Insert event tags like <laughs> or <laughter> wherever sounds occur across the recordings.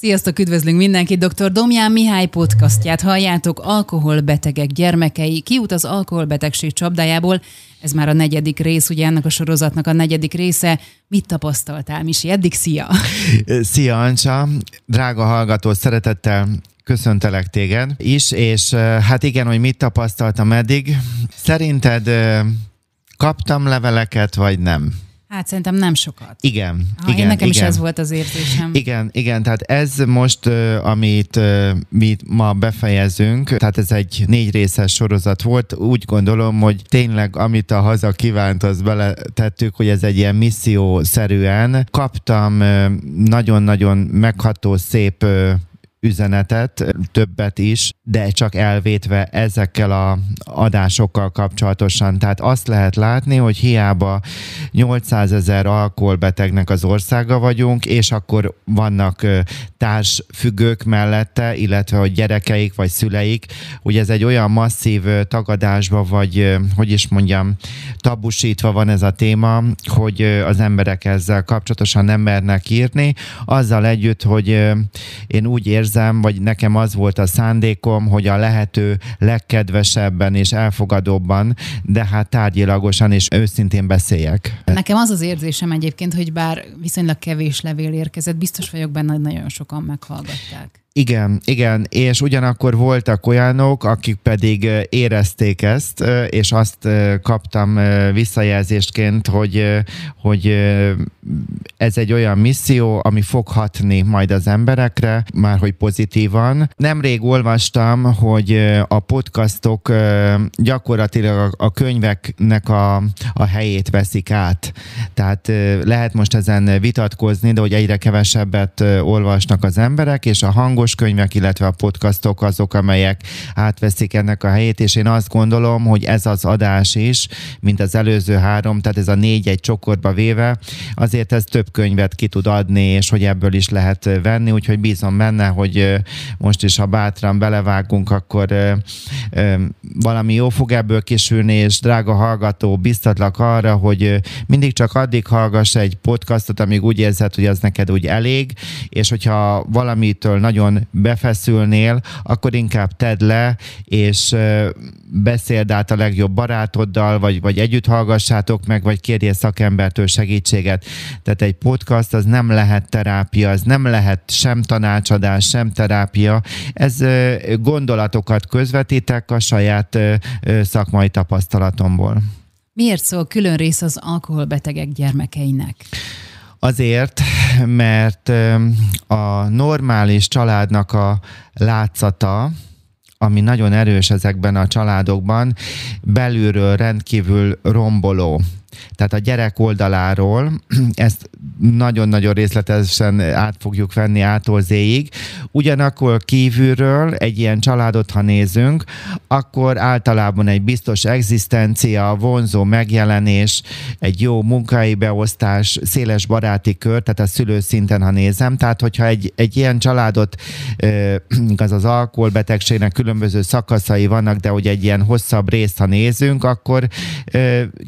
Sziasztok, üdvözlünk mindenkit! Dr. Domján Mihály podcastját halljátok, alkoholbetegek gyermekei, kiút az alkoholbetegség csapdájából. Ez már a negyedik rész, ugye ennek a sorozatnak a negyedik része. Mit tapasztaltál, Misi? Eddig szia! <laughs> Szia, Ancsa! Drága hallgató, szeretettel köszöntelek téged is, és hát igen, hogy mit tapasztaltam eddig. Szerinted kaptam leveleket, vagy nem? Hát szerintem nem sokat. Igen, ha, igen. Nekem igen. is ez volt az érzésem. Igen, igen, tehát ez most, amit mi ma befejezünk, tehát ez egy négy részes sorozat volt, úgy gondolom, hogy tényleg amit a haza kívánt, azt beletettük, hogy ez egy ilyen misszió-szerűen. Kaptam nagyon-nagyon megható, szép üzenetet, többet is, de csak elvétve ezekkel a adásokkal kapcsolatosan. Tehát azt lehet látni, hogy hiába 800 ezer alkoholbetegnek az országa vagyunk, és akkor vannak társfüggők mellette, illetve hogy gyerekeik vagy szüleik, ugye ez egy olyan masszív tagadásba, vagy hogy is mondjam, tabusítva van ez a téma, hogy az emberek ezzel kapcsolatosan nem mernek írni, azzal együtt, hogy én úgy érzem, érzem, vagy nekem az volt a szándékom, hogy a lehető legkedvesebben és elfogadóbban, de hát tárgyilagosan és őszintén beszéljek. Nekem az az érzésem egyébként, hogy bár viszonylag kevés levél érkezett, biztos vagyok benne, hogy nagyon sokan meghallgatták. Igen, igen, és ugyanakkor voltak olyanok, akik pedig érezték ezt, és azt kaptam visszajelzésként, hogy, hogy ez egy olyan misszió, ami fog hatni majd az emberekre, már hogy pozitívan. Nemrég olvastam, hogy a podcastok gyakorlatilag a könyveknek a, a helyét veszik át. Tehát lehet most ezen vitatkozni, de hogy egyre kevesebbet olvasnak az emberek, és a hangos könyvek, illetve a podcastok azok, amelyek átveszik ennek a helyét, és én azt gondolom, hogy ez az adás is, mint az előző három, tehát ez a négy egy csokorba véve, azért ez több könyvet ki tud adni, és hogy ebből is lehet venni, úgyhogy bízom benne, hogy most is, ha bátran belevágunk, akkor valami jó fog ebből kisülni, és drága hallgató, biztatlak arra, hogy mindig csak addig hallgass egy podcastot, amíg úgy érzed, hogy az neked úgy elég, és hogyha valamitől nagyon nagyon befeszülnél, akkor inkább tedd le, és beszéld át a legjobb barátoddal, vagy, vagy együtt hallgassátok meg, vagy kérjél szakembertől segítséget. Tehát egy podcast az nem lehet terápia, az nem lehet sem tanácsadás, sem terápia. Ez gondolatokat közvetítek a saját szakmai tapasztalatomból. Miért szól külön rész az alkoholbetegek gyermekeinek? Azért, mert a normális családnak a látszata, ami nagyon erős ezekben a családokban, belülről rendkívül romboló. Tehát a gyerek oldaláról <clears throat> ezt nagyon-nagyon részletesen át fogjuk venni ától zéig. Ugyanakkor kívülről egy ilyen családot, ha nézünk, akkor általában egy biztos egzisztencia, vonzó megjelenés, egy jó munkai beosztás, széles baráti kör, tehát a szülő szinten, ha nézem. Tehát, hogyha egy, egy ilyen családot, <clears throat> az az alkoholbetegségnek különböző szakaszai vannak, de hogy egy ilyen hosszabb részt, ha nézünk, akkor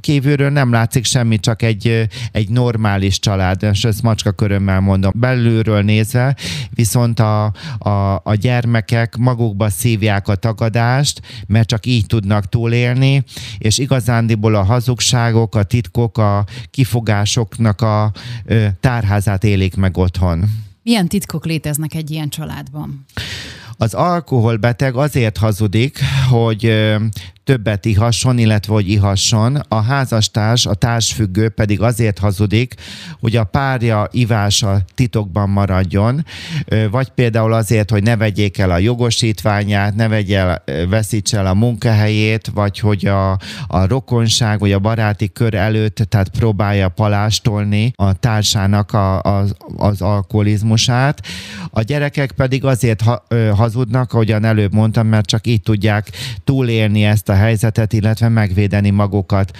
kívülről nem látszik semmi, csak egy, egy normális család, és ezt macska körömmel mondom. Belülről nézve, viszont a, a, a gyermekek magukba szívják a tagadást, mert csak így tudnak túlélni, és igazándiból a hazugságok, a titkok, a kifogásoknak a ö, tárházát élik meg otthon. Milyen titkok léteznek egy ilyen családban? Az alkoholbeteg azért hazudik, hogy többet ihasson, illetve hogy ihasson. A házastárs, a társfüggő pedig azért hazudik, hogy a párja ivása titokban maradjon, vagy például azért, hogy ne vegyék el a jogosítványát, ne vegye el, veszítse el a munkahelyét, vagy hogy a, a rokonság, vagy a baráti kör előtt, tehát próbálja palástolni a társának a, a, az alkoholizmusát. A gyerekek pedig azért ha, hazudnak, ahogyan előbb mondtam, mert csak így tudják túlélni ezt a helyzetet, illetve megvédeni magukat.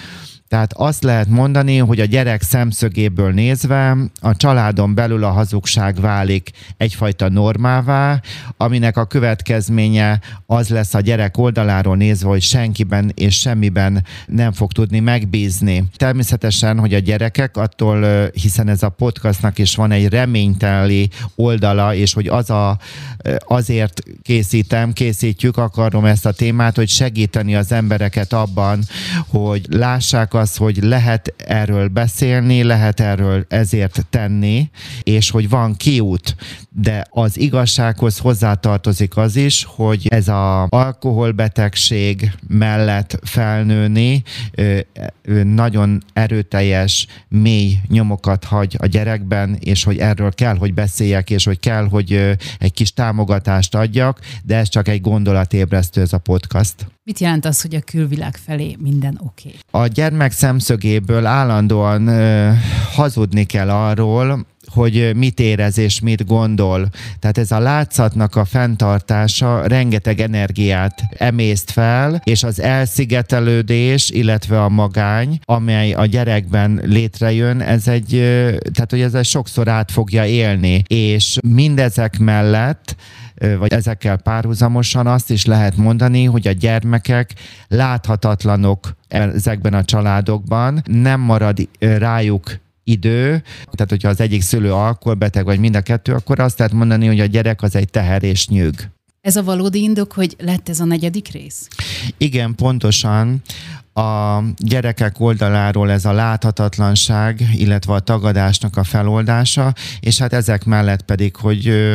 Tehát azt lehet mondani, hogy a gyerek szemszögéből nézve a családon belül a hazugság válik egyfajta normává, aminek a következménye az lesz a gyerek oldaláról nézve, hogy senkiben és semmiben nem fog tudni megbízni. Természetesen, hogy a gyerekek attól, hiszen ez a podcastnak is van egy reményteli oldala, és hogy az a, azért készítem, készítjük, akarom ezt a témát, hogy segíteni az embereket abban, hogy lássák azt, hogy lehet erről beszélni, lehet erről ezért tenni, és hogy van kiút, de az igazsághoz hozzátartozik az is, hogy ez a alkoholbetegség mellett felnőni nagyon erőteljes, mély nyomokat hagy a gyerekben, és hogy erről kell, hogy beszéljek, és hogy kell, hogy egy kis támogatást adjak, de ez csak egy gondolatébresztő ez a podcast. Mit jelent az, hogy a külvilág felé minden oké? Okay? A gyermek szemszögéből állandóan ö, hazudni kell arról, hogy mit érez és mit gondol. Tehát ez a látszatnak a fenntartása rengeteg energiát emészt fel, és az elszigetelődés, illetve a magány, amely a gyerekben létrejön, ez egy, tehát hogy ez egy sokszor át fogja élni, és mindezek mellett vagy ezekkel párhuzamosan azt is lehet mondani, hogy a gyermekek láthatatlanok ezekben a családokban, nem marad rájuk idő, tehát hogyha az egyik szülő alkoholbeteg, vagy mind a kettő, akkor azt lehet mondani, hogy a gyerek az egy teher és nyűg. Ez a valódi indok, hogy lett ez a negyedik rész? Igen, pontosan a gyerekek oldaláról ez a láthatatlanság, illetve a tagadásnak a feloldása, és hát ezek mellett pedig, hogy,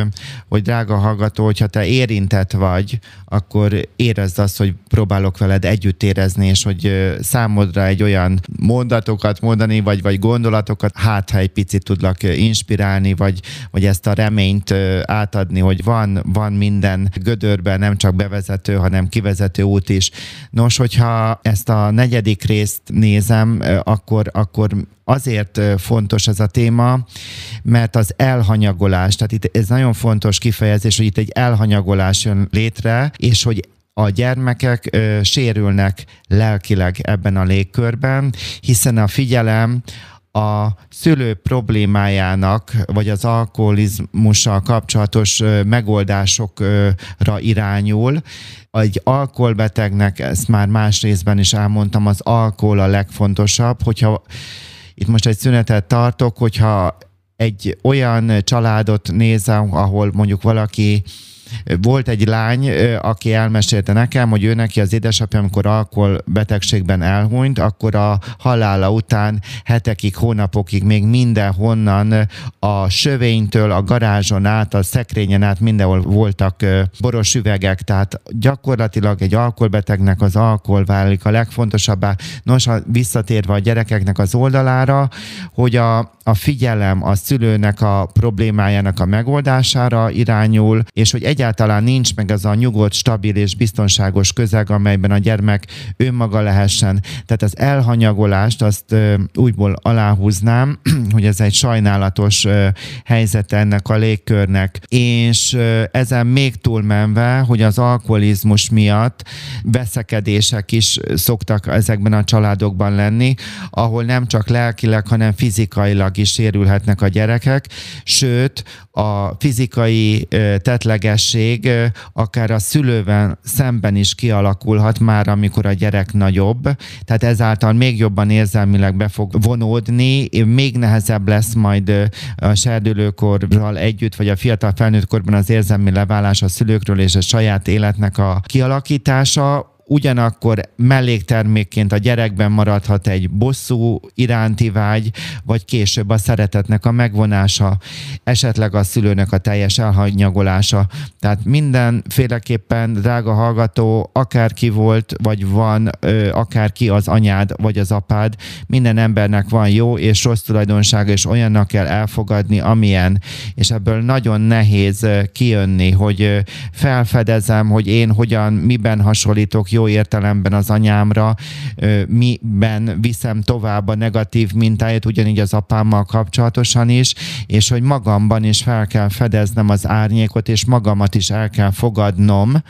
hogy drága hallgató, hogyha te érintett vagy, akkor érezd azt, hogy próbálok veled együtt érezni, és hogy számodra egy olyan mondatokat mondani, vagy, vagy gondolatokat, hát ha egy picit tudlak inspirálni, vagy, vagy ezt a reményt átadni, hogy van, van minden gödörben, nem csak bevezető, hanem kivezető út is. Nos, hogyha ezt a negyedik részt nézem, akkor, akkor azért fontos ez a téma, mert az elhanyagolás, tehát itt ez nagyon fontos kifejezés, hogy itt egy elhanyagolás jön létre, és hogy a gyermekek ö, sérülnek lelkileg ebben a légkörben, hiszen a figyelem a szülő problémájának, vagy az alkoholizmussal kapcsolatos megoldásokra irányul. Egy alkoholbetegnek, ezt már más részben is elmondtam, az alkohol a legfontosabb, hogyha itt most egy szünetet tartok, hogyha egy olyan családot nézem, ahol mondjuk valaki volt egy lány, aki elmesélte nekem, hogy ő neki az édesapja, amikor alkoholbetegségben elhunyt, akkor a halála után hetekig, hónapokig még mindenhonnan a sövénytől, a garázson át, a szekrényen át mindenhol voltak boros üvegek, tehát gyakorlatilag egy alkoholbetegnek az alkohol válik a legfontosabbá. Nos, visszatérve a gyerekeknek az oldalára, hogy a, a figyelem a szülőnek a problémájának a megoldására irányul, és hogy egy egyáltalán nincs meg ez a nyugodt, stabil és biztonságos közeg, amelyben a gyermek önmaga lehessen. Tehát az elhanyagolást azt úgyból aláhúznám, <clears throat> hogy ez egy sajnálatos helyzet ennek a légkörnek. És ezen még túlmenve, hogy az alkoholizmus miatt veszekedések is szoktak ezekben a családokban lenni, ahol nem csak lelkileg, hanem fizikailag is sérülhetnek a gyerekek, sőt, a fizikai tetleges betegség akár a szülővel szemben is kialakulhat már, amikor a gyerek nagyobb, tehát ezáltal még jobban érzelmileg be fog vonódni, még nehezebb lesz majd a serdülőkorral együtt, vagy a fiatal felnőtt korban az érzelmi leválás a szülőkről és a saját életnek a kialakítása, ugyanakkor melléktermékként a gyerekben maradhat egy bosszú iránti vágy, vagy később a szeretetnek a megvonása, esetleg a szülőnek a teljes elhanyagolása. Tehát mindenféleképpen, drága hallgató, akárki volt, vagy van, akárki az anyád, vagy az apád, minden embernek van jó és rossz tulajdonsága, és olyannak kell elfogadni, amilyen. És ebből nagyon nehéz kijönni, hogy felfedezem, hogy én hogyan, miben hasonlítok jó értelemben az anyámra, miben viszem tovább a negatív mintáját, ugyanígy az apámmal kapcsolatosan is, és hogy magamban is fel kell fedeznem az árnyékot, és magamat is el kell fogadnom,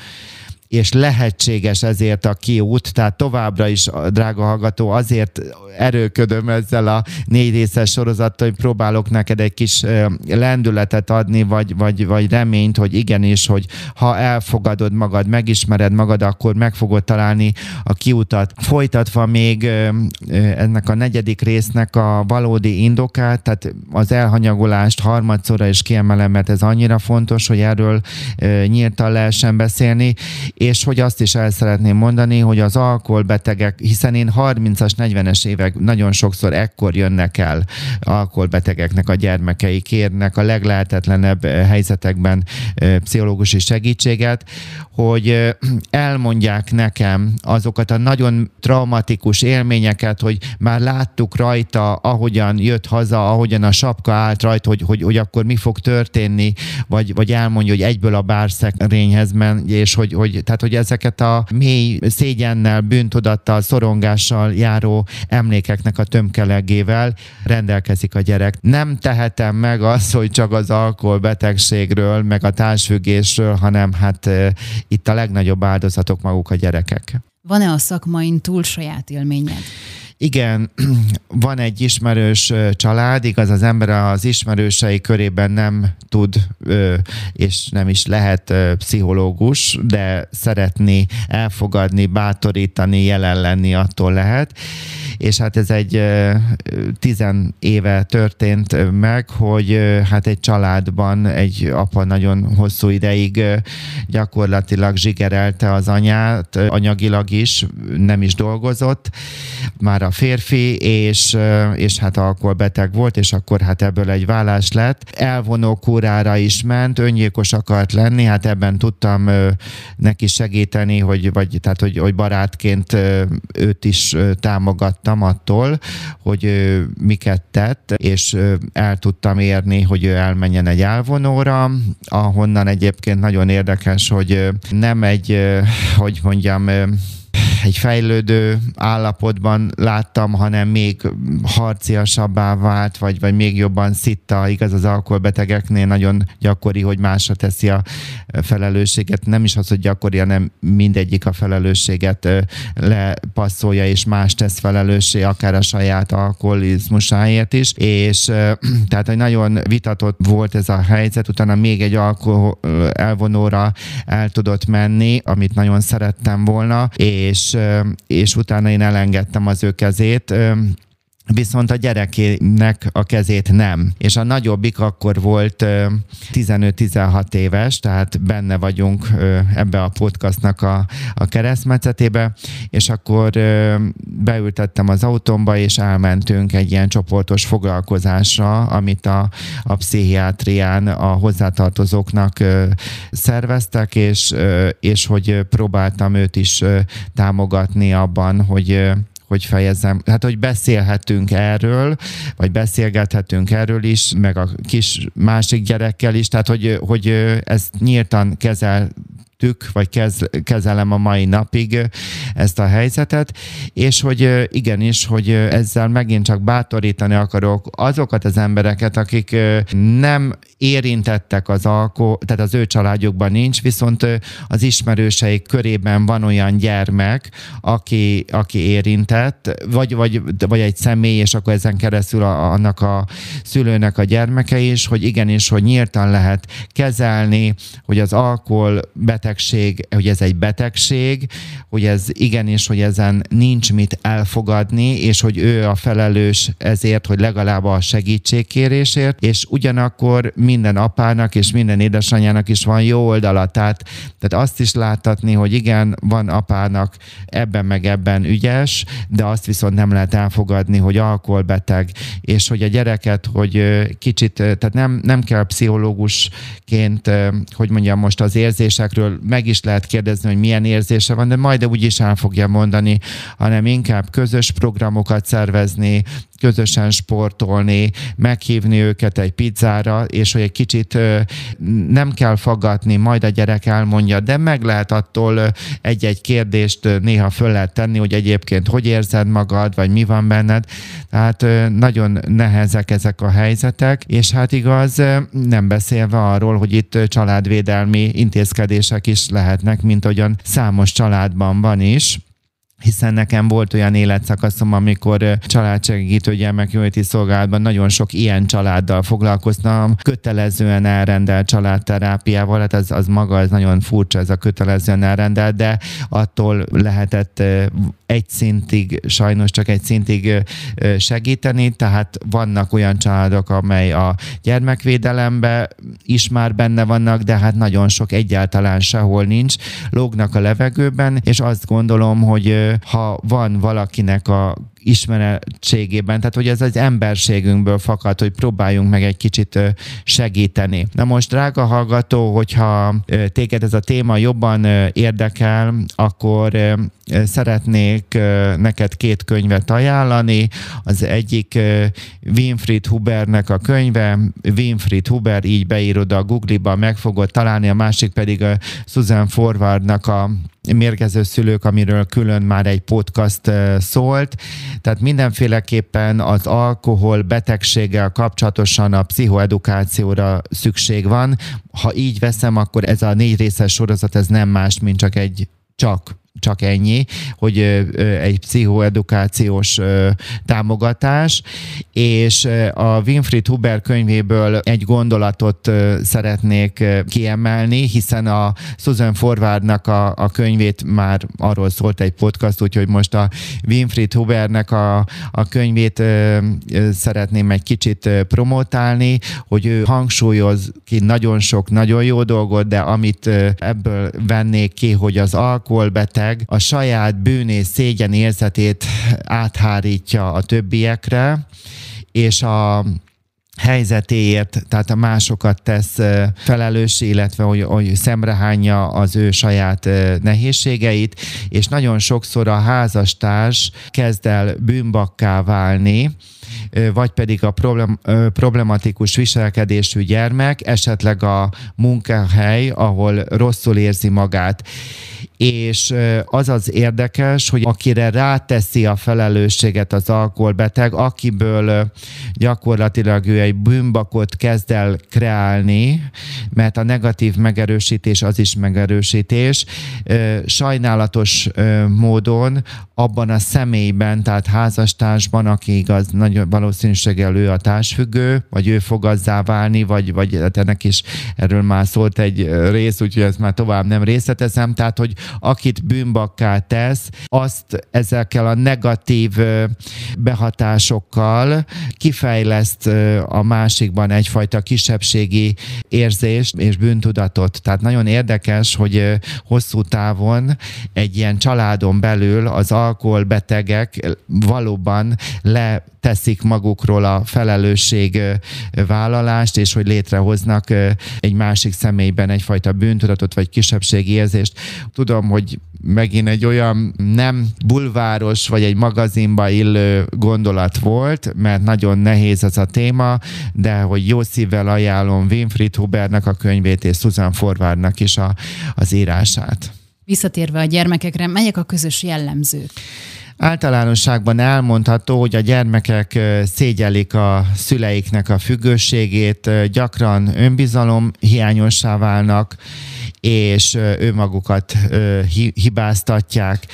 és lehetséges ezért a kiút, tehát továbbra is, drága hallgató, azért erőködöm ezzel a négy részes sorozattal, hogy próbálok neked egy kis lendületet adni, vagy, vagy, vagy reményt, hogy igenis, hogy ha elfogadod magad, megismered magad, akkor meg fogod találni a kiutat. Folytatva még ennek a negyedik résznek a valódi indokát, tehát az elhanyagolást harmadszorra is kiemelem, mert ez annyira fontos, hogy erről nyíltan lehessen beszélni, és hogy azt is el szeretném mondani, hogy az alkoholbetegek, hiszen én 30-as, 40-es évek nagyon sokszor ekkor jönnek el alkoholbetegeknek a gyermekei, kérnek a leglehetetlenebb helyzetekben pszichológusi segítséget, hogy elmondják nekem azokat a nagyon traumatikus élményeket, hogy már láttuk rajta, ahogyan jött haza, ahogyan a sapka állt rajta, hogy, hogy, hogy akkor mi fog történni, vagy, vagy elmondja, hogy egyből a bárszekrényhez ment, és hogy, hogy, tehát, hogy ezeket a mély szégyennel, bűntudattal, szorongással járó emlékeknek a tömkelegével rendelkezik a gyerek. Nem tehetem meg azt, hogy csak az alkoholbetegségről, meg a társfüggésről, hanem hát itt a legnagyobb áldozatok maguk a gyerekek. Van-e a szakmain túl saját élményed? Igen, <clears throat> van egy ismerős család, igaz, az ember az ismerősei körében nem tud és nem is lehet pszichológus, de szeretni, elfogadni, bátorítani, jelen lenni attól lehet. És hát ez egy tizen éve történt meg, hogy hát egy családban egy apa nagyon hosszú ideig gyakorlatilag zsigerelte az anyát, anyagilag is, nem is dolgozott, már a férfi, és, és hát alkoholbeteg volt, és akkor hát ebből egy vállás lett. Elvonó kúrára is ment, öngyilkos akart lenni, hát ebben tudtam neki segíteni, hogy, vagy, tehát, hogy, hogy barátként őt is támogattam, attól, hogy ő miket tett, és el tudtam érni, hogy ő elmenjen egy elvonóra, ahonnan egyébként nagyon érdekes, hogy nem egy, hogy mondjam, egy fejlődő állapotban láttam, hanem még harciasabbá vált, vagy, vagy még jobban szitta, igaz az alkoholbetegeknél nagyon gyakori, hogy másra teszi a felelősséget. Nem is az, hogy gyakori, hanem mindegyik a felelősséget lepasszolja, és más tesz felelőssé, akár a saját alkoholizmusáért is, és <clears throat> tehát, hogy nagyon vitatott volt ez a helyzet, utána még egy alkohol elvonóra el tudott menni, amit nagyon szerettem volna, és és, utána én elengedtem az ő kezét viszont a gyerekének a kezét nem. És a nagyobbik akkor volt 15-16 éves, tehát benne vagyunk ebbe a podcastnak a, a keresztmetszetébe, és akkor beültettem az autómba, és elmentünk egy ilyen csoportos foglalkozásra, amit a, a pszichiátrián a hozzátartozóknak szerveztek, és, és hogy próbáltam őt is támogatni abban, hogy hogy fejezzem, hát hogy beszélhetünk erről, vagy beszélgethetünk erről is, meg a kis másik gyerekkel is, tehát hogy, hogy ezt nyíltan kezel kezeltük, vagy kez, kezelem a mai napig ezt a helyzetet, és hogy igenis, hogy ezzel megint csak bátorítani akarok azokat az embereket, akik nem érintettek az alkohol, tehát az ő családjukban nincs, viszont az ismerőseik körében van olyan gyermek, aki, aki érintett, vagy, vagy, vagy egy személy, és akkor ezen keresztül a, annak a szülőnek a gyermeke is, hogy igenis, hogy nyíltan lehet kezelni, hogy az alkohol beteg betegség, hogy ez egy betegség, hogy ez igenis, hogy ezen nincs mit elfogadni, és hogy ő a felelős ezért, hogy legalább a segítségkérésért, és ugyanakkor minden apának és minden édesanyjának is van jó oldala, tehát, tehát azt is láthatni, hogy igen, van apának ebben meg ebben ügyes, de azt viszont nem lehet elfogadni, hogy alkoholbeteg, és hogy a gyereket, hogy kicsit, tehát nem, nem kell pszichológusként, hogy mondjam most az érzésekről meg is lehet kérdezni, hogy milyen érzése van, de majd úgy is el fogja mondani, hanem inkább közös programokat szervezni, közösen sportolni, meghívni őket egy pizzára, és hogy egy kicsit nem kell fagadni, majd a gyerek elmondja, de meg lehet attól egy-egy kérdést néha föl lehet tenni, hogy egyébként hogy érzed magad, vagy mi van benned. Tehát nagyon nehezek ezek a helyzetek, és hát igaz, nem beszélve arról, hogy itt családvédelmi intézkedések is lehetnek, mint ahogyan számos családban van is hiszen nekem volt olyan életszakaszom, amikor családsegítő gyermekjóléti szolgálatban nagyon sok ilyen családdal foglalkoztam, kötelezően elrendelt családterápiával, hát az, az maga, ez nagyon furcsa, ez a kötelezően elrendelt, de attól lehetett egy szintig, sajnos csak egy szintig segíteni, tehát vannak olyan családok, amely a gyermekvédelembe is már benne vannak, de hát nagyon sok egyáltalán sehol nincs, lógnak a levegőben, és azt gondolom, hogy ha van valakinek a ismerettségében, tehát hogy ez az emberségünkből fakad, hogy próbáljunk meg egy kicsit segíteni. Na most, drága hallgató, hogyha téged ez a téma jobban érdekel, akkor szeretnék neked két könyvet ajánlani. Az egyik Winfried Hubernek a könyve, Winfried Huber, így beírod a Google-ba, meg fogod találni, a másik pedig a Susan Forwardnak a mérgező szülők, amiről külön már egy podcast szólt. Tehát mindenféleképpen az alkohol betegséggel kapcsolatosan a pszichoedukációra szükség van. Ha így veszem, akkor ez a négy részes sorozat, ez nem más, mint csak egy csak csak ennyi, hogy egy pszichoedukációs támogatás, és a Winfried Huber könyvéből egy gondolatot szeretnék kiemelni, hiszen a Susan Forwardnak a, a könyvét már arról szólt egy podcast, úgyhogy most a Winfried Hubernek a, a könyvét szeretném egy kicsit promotálni, hogy ő hangsúlyoz ki nagyon sok, nagyon jó dolgot, de amit ebből vennék ki, hogy az alkoholbeteg beteg a saját bűn és szégyen érzetét áthárítja a többiekre, és a helyzetéért, tehát a másokat tesz felelős, illetve hogy, hogy szemrehányja az ő saját nehézségeit, és nagyon sokszor a házastárs kezd el bűnbakká válni, vagy pedig a problem, problematikus viselkedésű gyermek, esetleg a munkahely, ahol rosszul érzi magát. És az az érdekes, hogy akire ráteszi a felelősséget az alkoholbeteg, akiből gyakorlatilag ő egy bűnbakot kezd el kreálni, mert a negatív megerősítés az is megerősítés, sajnálatos módon abban a személyben, tehát házastársban, aki igaz, nagyon valószínűséggel ő a társfüggő, vagy ő fog azzá válni, vagy, vagy hát ennek is erről már szólt egy rész, úgyhogy ezt már tovább nem részletezem, tehát hogy akit bűnbakká tesz, azt ezekkel a negatív behatásokkal kifejleszt a másikban egyfajta kisebbségi érzést és bűntudatot. Tehát nagyon érdekes, hogy hosszú távon egy ilyen családon belül az alkoholbetegek valóban le teszik magukról a felelősség vállalást, és hogy létrehoznak egy másik személyben egyfajta bűntudatot vagy kisebbségi érzést. Tudom, hogy megint egy olyan nem bulváros vagy egy magazinba illő gondolat volt, mert nagyon nehéz ez a téma, de hogy jó szívvel ajánlom Winfried Hubernek a könyvét és Susan Forwardnak is a, az írását. Visszatérve a gyermekekre, melyek a közös jellemzők? Általánosságban elmondható, hogy a gyermekek szégyelik a szüleiknek a függőségét, gyakran önbizalom hiányossá válnak, és önmagukat hibáztatják.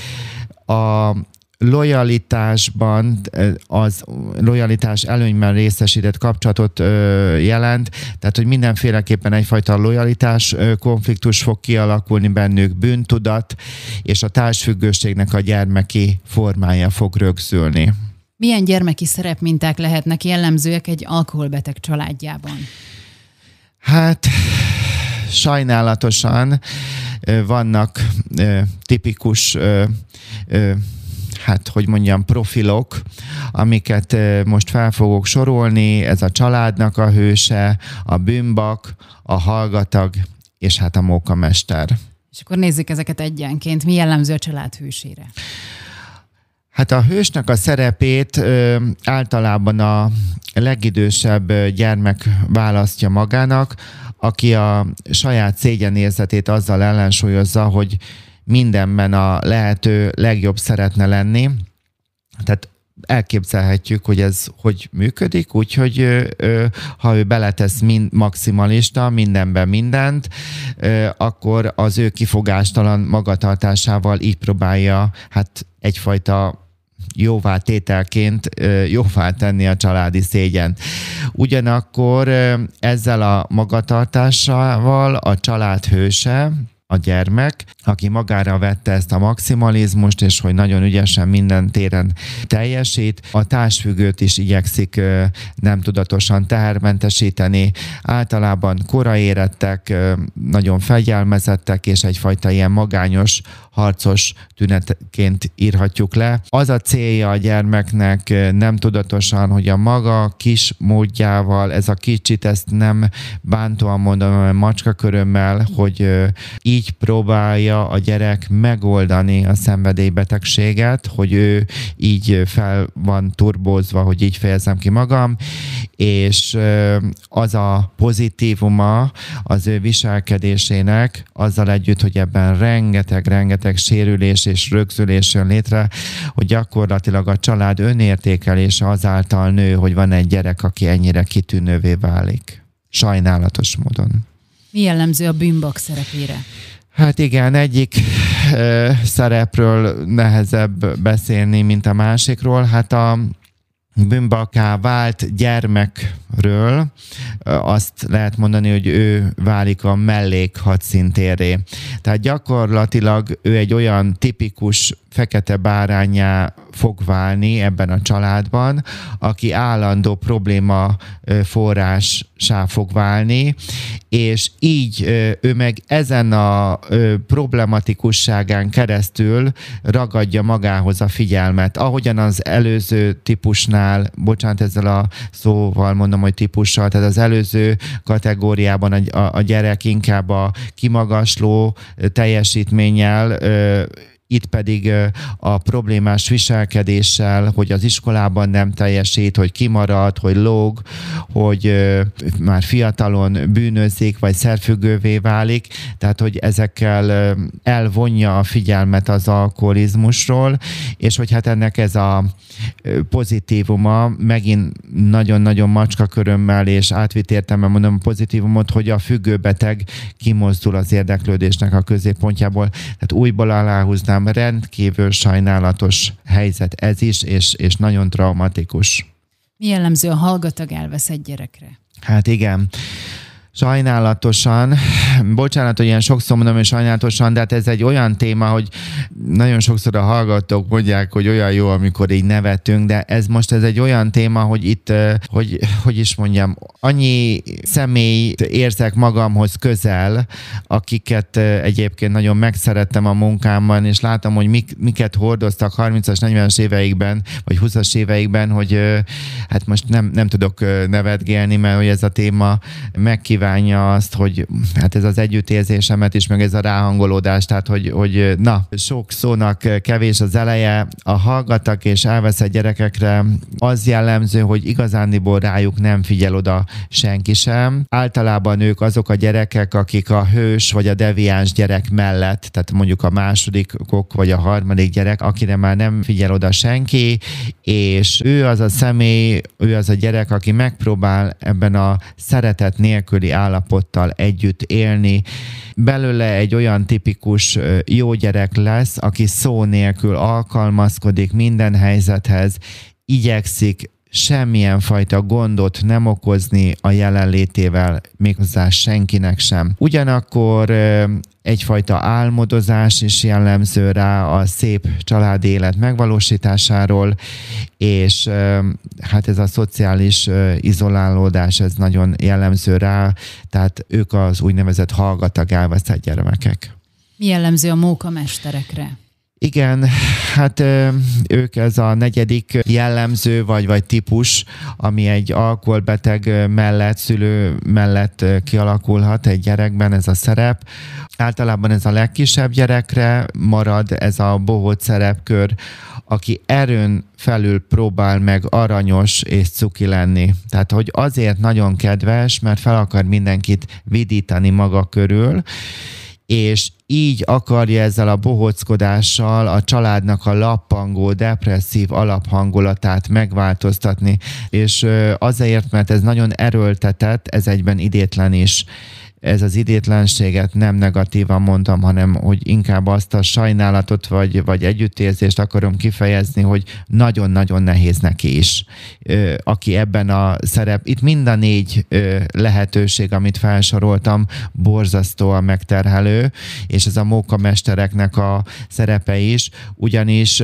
A lojalitásban az lojalitás előnyben részesített kapcsolatot jelent, tehát hogy mindenféleképpen egyfajta lojalitás konfliktus fog kialakulni bennük, bűntudat, és a társfüggőségnek a gyermeki formája fog rögzülni. Milyen gyermeki szerepminták lehetnek jellemzőek egy alkoholbeteg családjában? Hát sajnálatosan vannak tipikus hát hogy mondjam, profilok, amiket most fel fogok sorolni, ez a családnak a hőse, a bűnbak, a hallgatag, és hát a mókamester. És akkor nézzük ezeket egyenként. Mi jellemző a család hősére? Hát a hősnek a szerepét ö, általában a legidősebb gyermek választja magának, aki a saját szégyenérzetét azzal ellensúlyozza, hogy mindenben a lehető legjobb szeretne lenni. Tehát elképzelhetjük, hogy ez hogy működik, úgyhogy ha ő beletesz mind, maximalista, mindenben mindent, akkor az ő kifogástalan magatartásával így próbálja hát egyfajta jóvá tételként jóvá tenni a családi szégyen. Ugyanakkor ezzel a magatartásával a család hőse, a gyermek, aki magára vette ezt a maximalizmust, és hogy nagyon ügyesen minden téren teljesít. A társfüggőt is igyekszik nem tudatosan tehermentesíteni. Általában koraérettek, nagyon fegyelmezettek, és egyfajta ilyen magányos, harcos tünetként írhatjuk le. Az a célja a gyermeknek nem tudatosan, hogy a maga kis módjával, ez a kicsit, ezt nem bántóan mondom, macska körömmel, hogy így próbálja a gyerek megoldani a szenvedélybetegséget, hogy ő így fel van turbózva, hogy így fejezem ki magam, és az a pozitívuma az ő viselkedésének, azzal együtt, hogy ebben rengeteg, rengeteg sérülés és rögzülés jön létre, hogy gyakorlatilag a család önértékelése azáltal nő, hogy van egy gyerek, aki ennyire kitűnővé válik. Sajnálatos módon. Mi jellemző a bűnbak szerepére? Hát igen, egyik ö, szerepről nehezebb beszélni, mint a másikról. Hát a bűnbaká vált gyermekről azt lehet mondani, hogy ő válik a mellék hadszintéré. Tehát gyakorlatilag ő egy olyan tipikus fekete bárányá fog válni ebben a családban, aki állandó probléma forrássá fog válni, és így ő meg ezen a problematikusságán keresztül ragadja magához a figyelmet. Ahogyan az előző típusnál, bocsánat ezzel a szóval mondom, hogy típussal, tehát az előző kategóriában a, a, a gyerek inkább a kimagasló teljesítménnyel itt pedig a problémás viselkedéssel, hogy az iskolában nem teljesít, hogy kimarad, hogy lóg, hogy már fiatalon bűnözik, vagy szerfüggővé válik, tehát hogy ezekkel elvonja a figyelmet az alkoholizmusról, és hogy hát ennek ez a pozitívuma, megint nagyon-nagyon macska körömmel és átvitt értelme mondom a pozitívumot, hogy a függőbeteg kimozdul az érdeklődésnek a középpontjából. Tehát újból aláhúznám szerintem rendkívül sajnálatos helyzet ez is, és, és nagyon traumatikus. Mi jellemző a hallgatag elveszett gyerekre? Hát igen sajnálatosan, bocsánat, hogy ilyen sokszor mondom, hogy sajnálatosan, de hát ez egy olyan téma, hogy nagyon sokszor a hallgatók mondják, hogy olyan jó, amikor így nevetünk, de ez most ez egy olyan téma, hogy itt, hogy, hogy is mondjam, annyi személy érzek magamhoz közel, akiket egyébként nagyon megszerettem a munkámban, és látom, hogy mik, miket hordoztak 30-as, 40-as éveikben, vagy 20-as éveikben, hogy hát most nem, nem tudok nevetgélni, mert hogy ez a téma megkíván kívánja azt, hogy hát ez az együttérzésemet is, meg ez a ráhangolódás, tehát hogy, hogy na, sok szónak kevés az eleje, a hallgatak és elveszett gyerekekre az jellemző, hogy igazándiból rájuk nem figyel oda senki sem. Általában ők azok a gyerekek, akik a hős vagy a deviáns gyerek mellett, tehát mondjuk a második vagy a harmadik gyerek, akire már nem figyel oda senki, és ő az a személy, ő az a gyerek, aki megpróbál ebben a szeretet nélküli állapottal együtt élni. Belőle egy olyan tipikus jó gyerek lesz, aki szó nélkül alkalmazkodik minden helyzethez, igyekszik semmilyen fajta gondot nem okozni a jelenlétével, méghozzá senkinek sem. Ugyanakkor egyfajta álmodozás is jellemző rá a szép családi élet megvalósításáról, és hát ez a szociális izolálódás, ez nagyon jellemző rá, tehát ők az úgynevezett hallgatag elveszett gyermekek. Mi jellemző a mókamesterekre? Igen, hát ők ez a negyedik jellemző vagy, vagy típus, ami egy alkoholbeteg mellett, szülő mellett kialakulhat egy gyerekben, ez a szerep. Általában ez a legkisebb gyerekre marad ez a bohóc szerepkör, aki erőn felül próbál meg aranyos és cuki lenni. Tehát, hogy azért nagyon kedves, mert fel akar mindenkit vidítani maga körül, és így akarja ezzel a bohockodással a családnak a lappangó, depresszív alaphangulatát megváltoztatni, és azért, mert ez nagyon erőltetett, ez egyben idétlen is ez az idétlenséget nem negatívan mondtam, hanem hogy inkább azt a sajnálatot vagy, vagy együttérzést akarom kifejezni, hogy nagyon-nagyon nehéz neki is. Aki ebben a szerep, itt mind a négy lehetőség, amit felsoroltam, borzasztóan megterhelő, és ez a mókamestereknek a szerepe is, ugyanis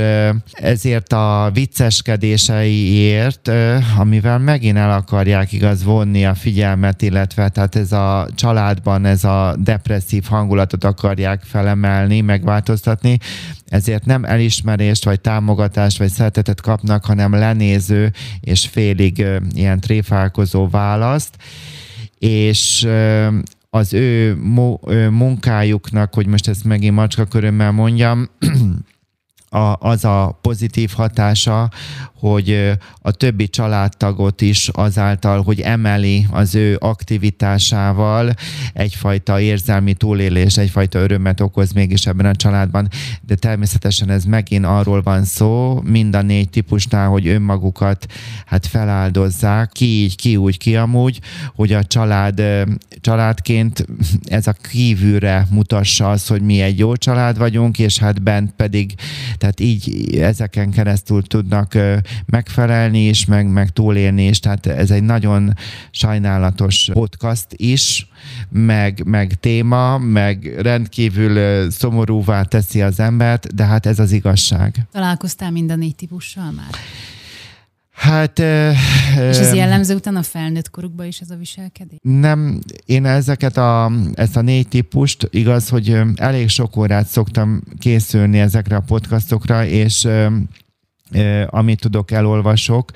ezért a vicceskedéseiért, amivel megint el akarják igaz vonni a figyelmet, illetve tehát ez a család családban ez a depresszív hangulatot akarják felemelni, megváltoztatni, ezért nem elismerést, vagy támogatást, vagy szeretetet kapnak, hanem lenéző és félig ilyen tréfálkozó választ, és az ő munkájuknak, hogy most ezt megint macska körömmel mondjam, <clears throat> a, az a pozitív hatása, hogy a többi családtagot is azáltal, hogy emeli az ő aktivitásával egyfajta érzelmi túlélés, egyfajta örömet okoz mégis ebben a családban, de természetesen ez megint arról van szó, mind a négy típusnál, hogy önmagukat hát feláldozzák, ki így, ki úgy, ki amúgy, hogy a család, családként ez a kívülre mutassa az, hogy mi egy jó család vagyunk, és hát bent pedig, tehát így ezeken keresztül tudnak megfelelni is, meg, meg túlélni is. Tehát ez egy nagyon sajnálatos podcast is, meg, meg téma, meg rendkívül szomorúvá teszi az embert, de hát ez az igazság. Találkoztál mind a négy típussal már? Hát... És ez jellemző után a felnőtt korukban is ez a viselkedés? Nem, én ezeket a, ezt a négy típust, igaz, hogy elég sok órát szoktam készülni ezekre a podcastokra, és amit tudok, elolvasok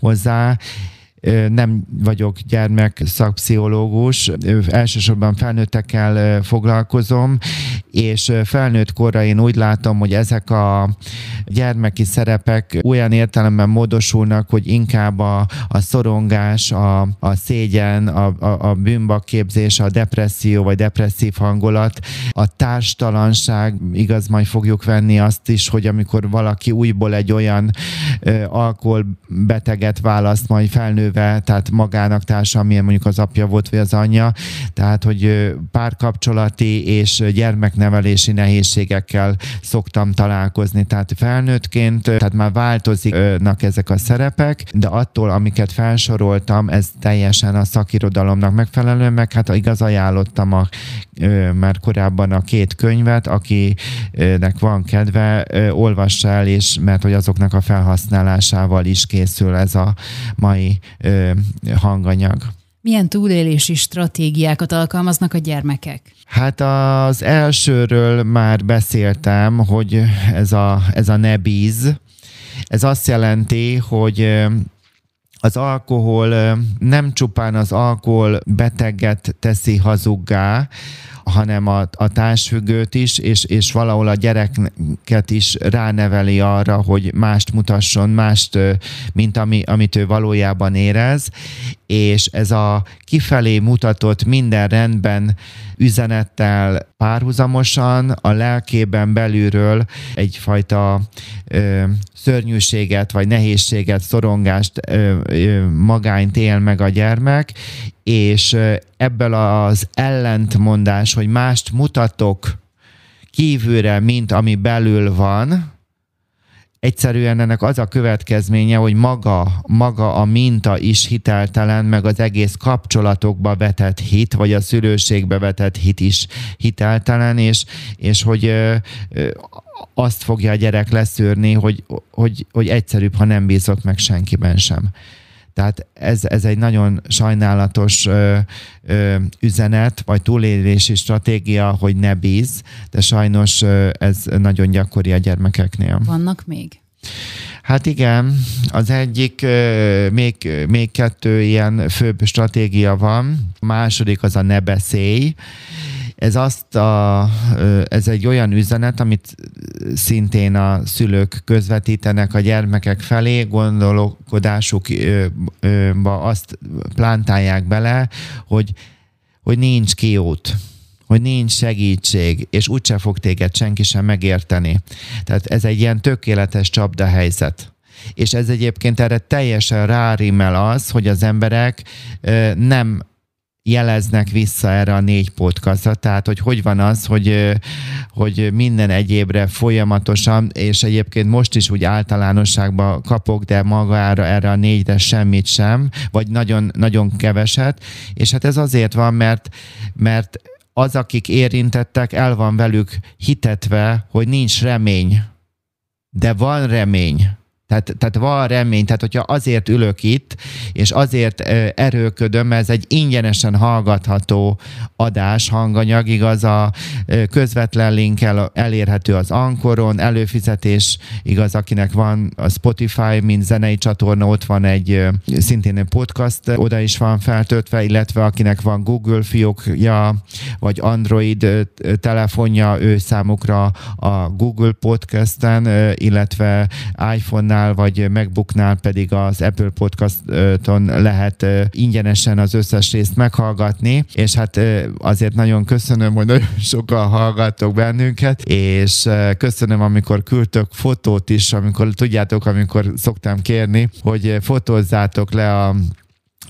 hozzá, nem vagyok gyermek szakpszichológus, elsősorban felnőttekkel foglalkozom, és felnőtt korra én úgy látom, hogy ezek a gyermeki szerepek olyan értelemben módosulnak, hogy inkább a, a szorongás, a, a szégyen, a, a, a bűnbakképzés, a depresszió vagy depresszív hangulat, a társtalanság, igaz, majd fogjuk venni azt is, hogy amikor valaki újból egy olyan ö, alkoholbeteget választ, majd felnő nőve, tehát magának társa, milyen mondjuk az apja volt, vagy az anyja, tehát hogy párkapcsolati és gyermeknevelési nehézségekkel szoktam találkozni. Tehát felnőttként, tehát már változnak ezek a szerepek, de attól, amiket felsoroltam, ez teljesen a szakirodalomnak megfelelő, meg hát igaz ajánlottam a, már korábban a két könyvet, akinek van kedve, olvassa el, és mert hogy azoknak a felhasználásával is készül ez a mai ö, hanganyag. Milyen túlélési stratégiákat alkalmaznak a gyermekek? Hát az elsőről már beszéltem, hogy ez a, ez a nebíz, ez azt jelenti, hogy az alkohol nem csupán az alkohol beteget teszi hazuggá, hanem a, a társfüggőt is, és, és valahol a gyereket is ráneveli arra, hogy mást mutasson, mást, mint ami, amit ő valójában érez, és ez a kifelé mutatott minden rendben üzenettel párhuzamosan a lelkében belülről egyfajta ö, szörnyűséget, vagy nehézséget, szorongást, ö, ö, magányt él meg a gyermek, és ebből az ellentmondás, hogy mást mutatok kívülre, mint ami belül van, egyszerűen ennek az a következménye, hogy maga, maga a minta is hiteltelen, meg az egész kapcsolatokba vetett hit, vagy a szülőségbe vetett hit is hiteltelen, és, és hogy ö, ö, azt fogja a gyerek leszűrni, hogy, hogy, hogy egyszerűbb, ha nem bízok meg senkiben sem. Tehát ez, ez egy nagyon sajnálatos ö, ö, üzenet, vagy túlélési stratégia, hogy ne bíz, de sajnos ö, ez nagyon gyakori a gyermekeknél. Vannak még? Hát igen, az egyik, még, még kettő ilyen főbb stratégia van. A második az a ne beszélj, Ez, azt a, ez egy olyan üzenet, amit szintén a szülők közvetítenek a gyermekek felé, gondolkodásukba azt plántálják bele, hogy, hogy nincs kiút hogy nincs segítség, és úgyse fog téged senki sem megérteni. Tehát ez egy ilyen tökéletes csapdahelyzet. És ez egyébként erre teljesen rárimel az, hogy az emberek nem jeleznek vissza erre a négy podcastra, tehát hogy hogy van az, hogy, hogy minden egyébre folyamatosan, és egyébként most is úgy általánosságban kapok, de magára erre a négyre semmit sem, vagy nagyon, nagyon keveset, és hát ez azért van, mert, mert az, akik érintettek, el van velük hitetve, hogy nincs remény. De van remény. Tehát, tehát van remény, tehát hogyha azért ülök itt, és azért erőködöm, ez egy ingyenesen hallgatható adás, hanganyag, igaz, a közvetlen linkkel elérhető az Ankoron, előfizetés, igaz, akinek van a Spotify, mint zenei csatorna, ott van egy szintén egy podcast, oda is van feltöltve, illetve akinek van Google fiókja, vagy Android telefonja, ő számukra a Google Podcasten, illetve iPhone-nál iPhone-nál vagy MacBooknál pedig az Apple Podcaston lehet ingyenesen az összes részt meghallgatni, és hát azért nagyon köszönöm, hogy nagyon sokan hallgattok bennünket, és köszönöm, amikor küldtök fotót is, amikor tudjátok, amikor szoktam kérni, hogy fotózzátok le a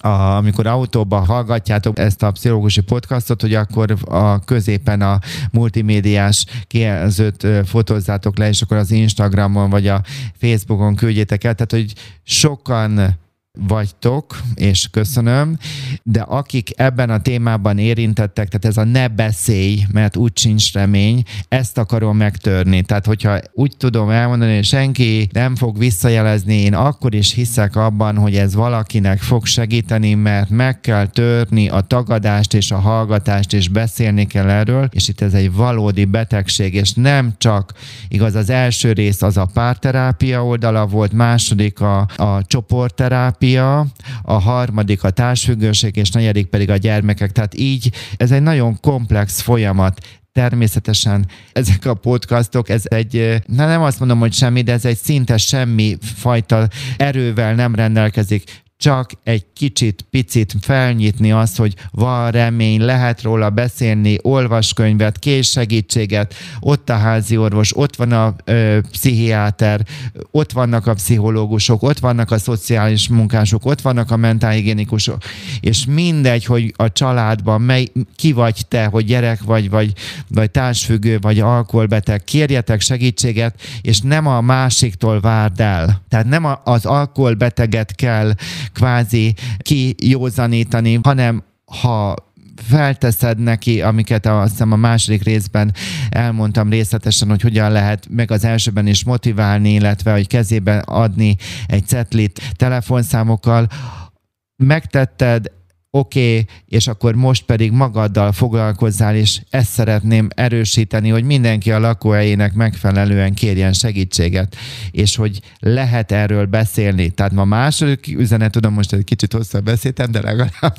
a, amikor autóban hallgatjátok ezt a pszichológusi podcastot, hogy akkor a középen a multimédiás kijelzőt fotózzátok le, és akkor az Instagramon vagy a Facebookon küldjétek el. Tehát, hogy sokan vagytok, és köszönöm, de akik ebben a témában érintettek, tehát ez a ne beszélj, mert úgy sincs remény, ezt akarom megtörni. Tehát, hogyha úgy tudom elmondani, hogy senki nem fog visszajelezni, én akkor is hiszek abban, hogy ez valakinek fog segíteni, mert meg kell törni a tagadást és a hallgatást, és beszélni kell erről, és itt ez egy valódi betegség, és nem csak, igaz, az első rész az a párterápia oldala volt, második a, a csoportterápia, terápia, a harmadik a társfüggőség, és negyedik pedig a gyermekek. Tehát így ez egy nagyon komplex folyamat. Természetesen ezek a podcastok, ez egy, na nem azt mondom, hogy semmi, de ez egy szinte semmi fajta erővel nem rendelkezik csak egy kicsit, picit felnyitni azt, hogy van remény, lehet róla beszélni, olvaskönyvet, kés segítséget, ott a házi orvos, ott van a ö, pszichiáter, ott vannak a pszichológusok, ott vannak a szociális munkások, ott vannak a mentálhigiénikusok, és mindegy, hogy a családban mely, ki vagy te, hogy gyerek vagy, vagy, vagy társfüggő, vagy alkoholbeteg, kérjetek segítséget, és nem a másiktól várd el. Tehát nem az alkoholbeteget kell kvázi kijózanítani, hanem ha felteszed neki, amiket azt hiszem a második részben elmondtam részletesen, hogy hogyan lehet meg az elsőben is motiválni, illetve hogy kezébe adni egy cetlit telefonszámokkal, megtetted, oké, okay, és akkor most pedig magaddal foglalkozzál, és ezt szeretném erősíteni, hogy mindenki a lakóhelyének megfelelően kérjen segítséget, és hogy lehet erről beszélni. Tehát ma második üzenet, tudom, most egy kicsit hosszabb beszéltem, de legalább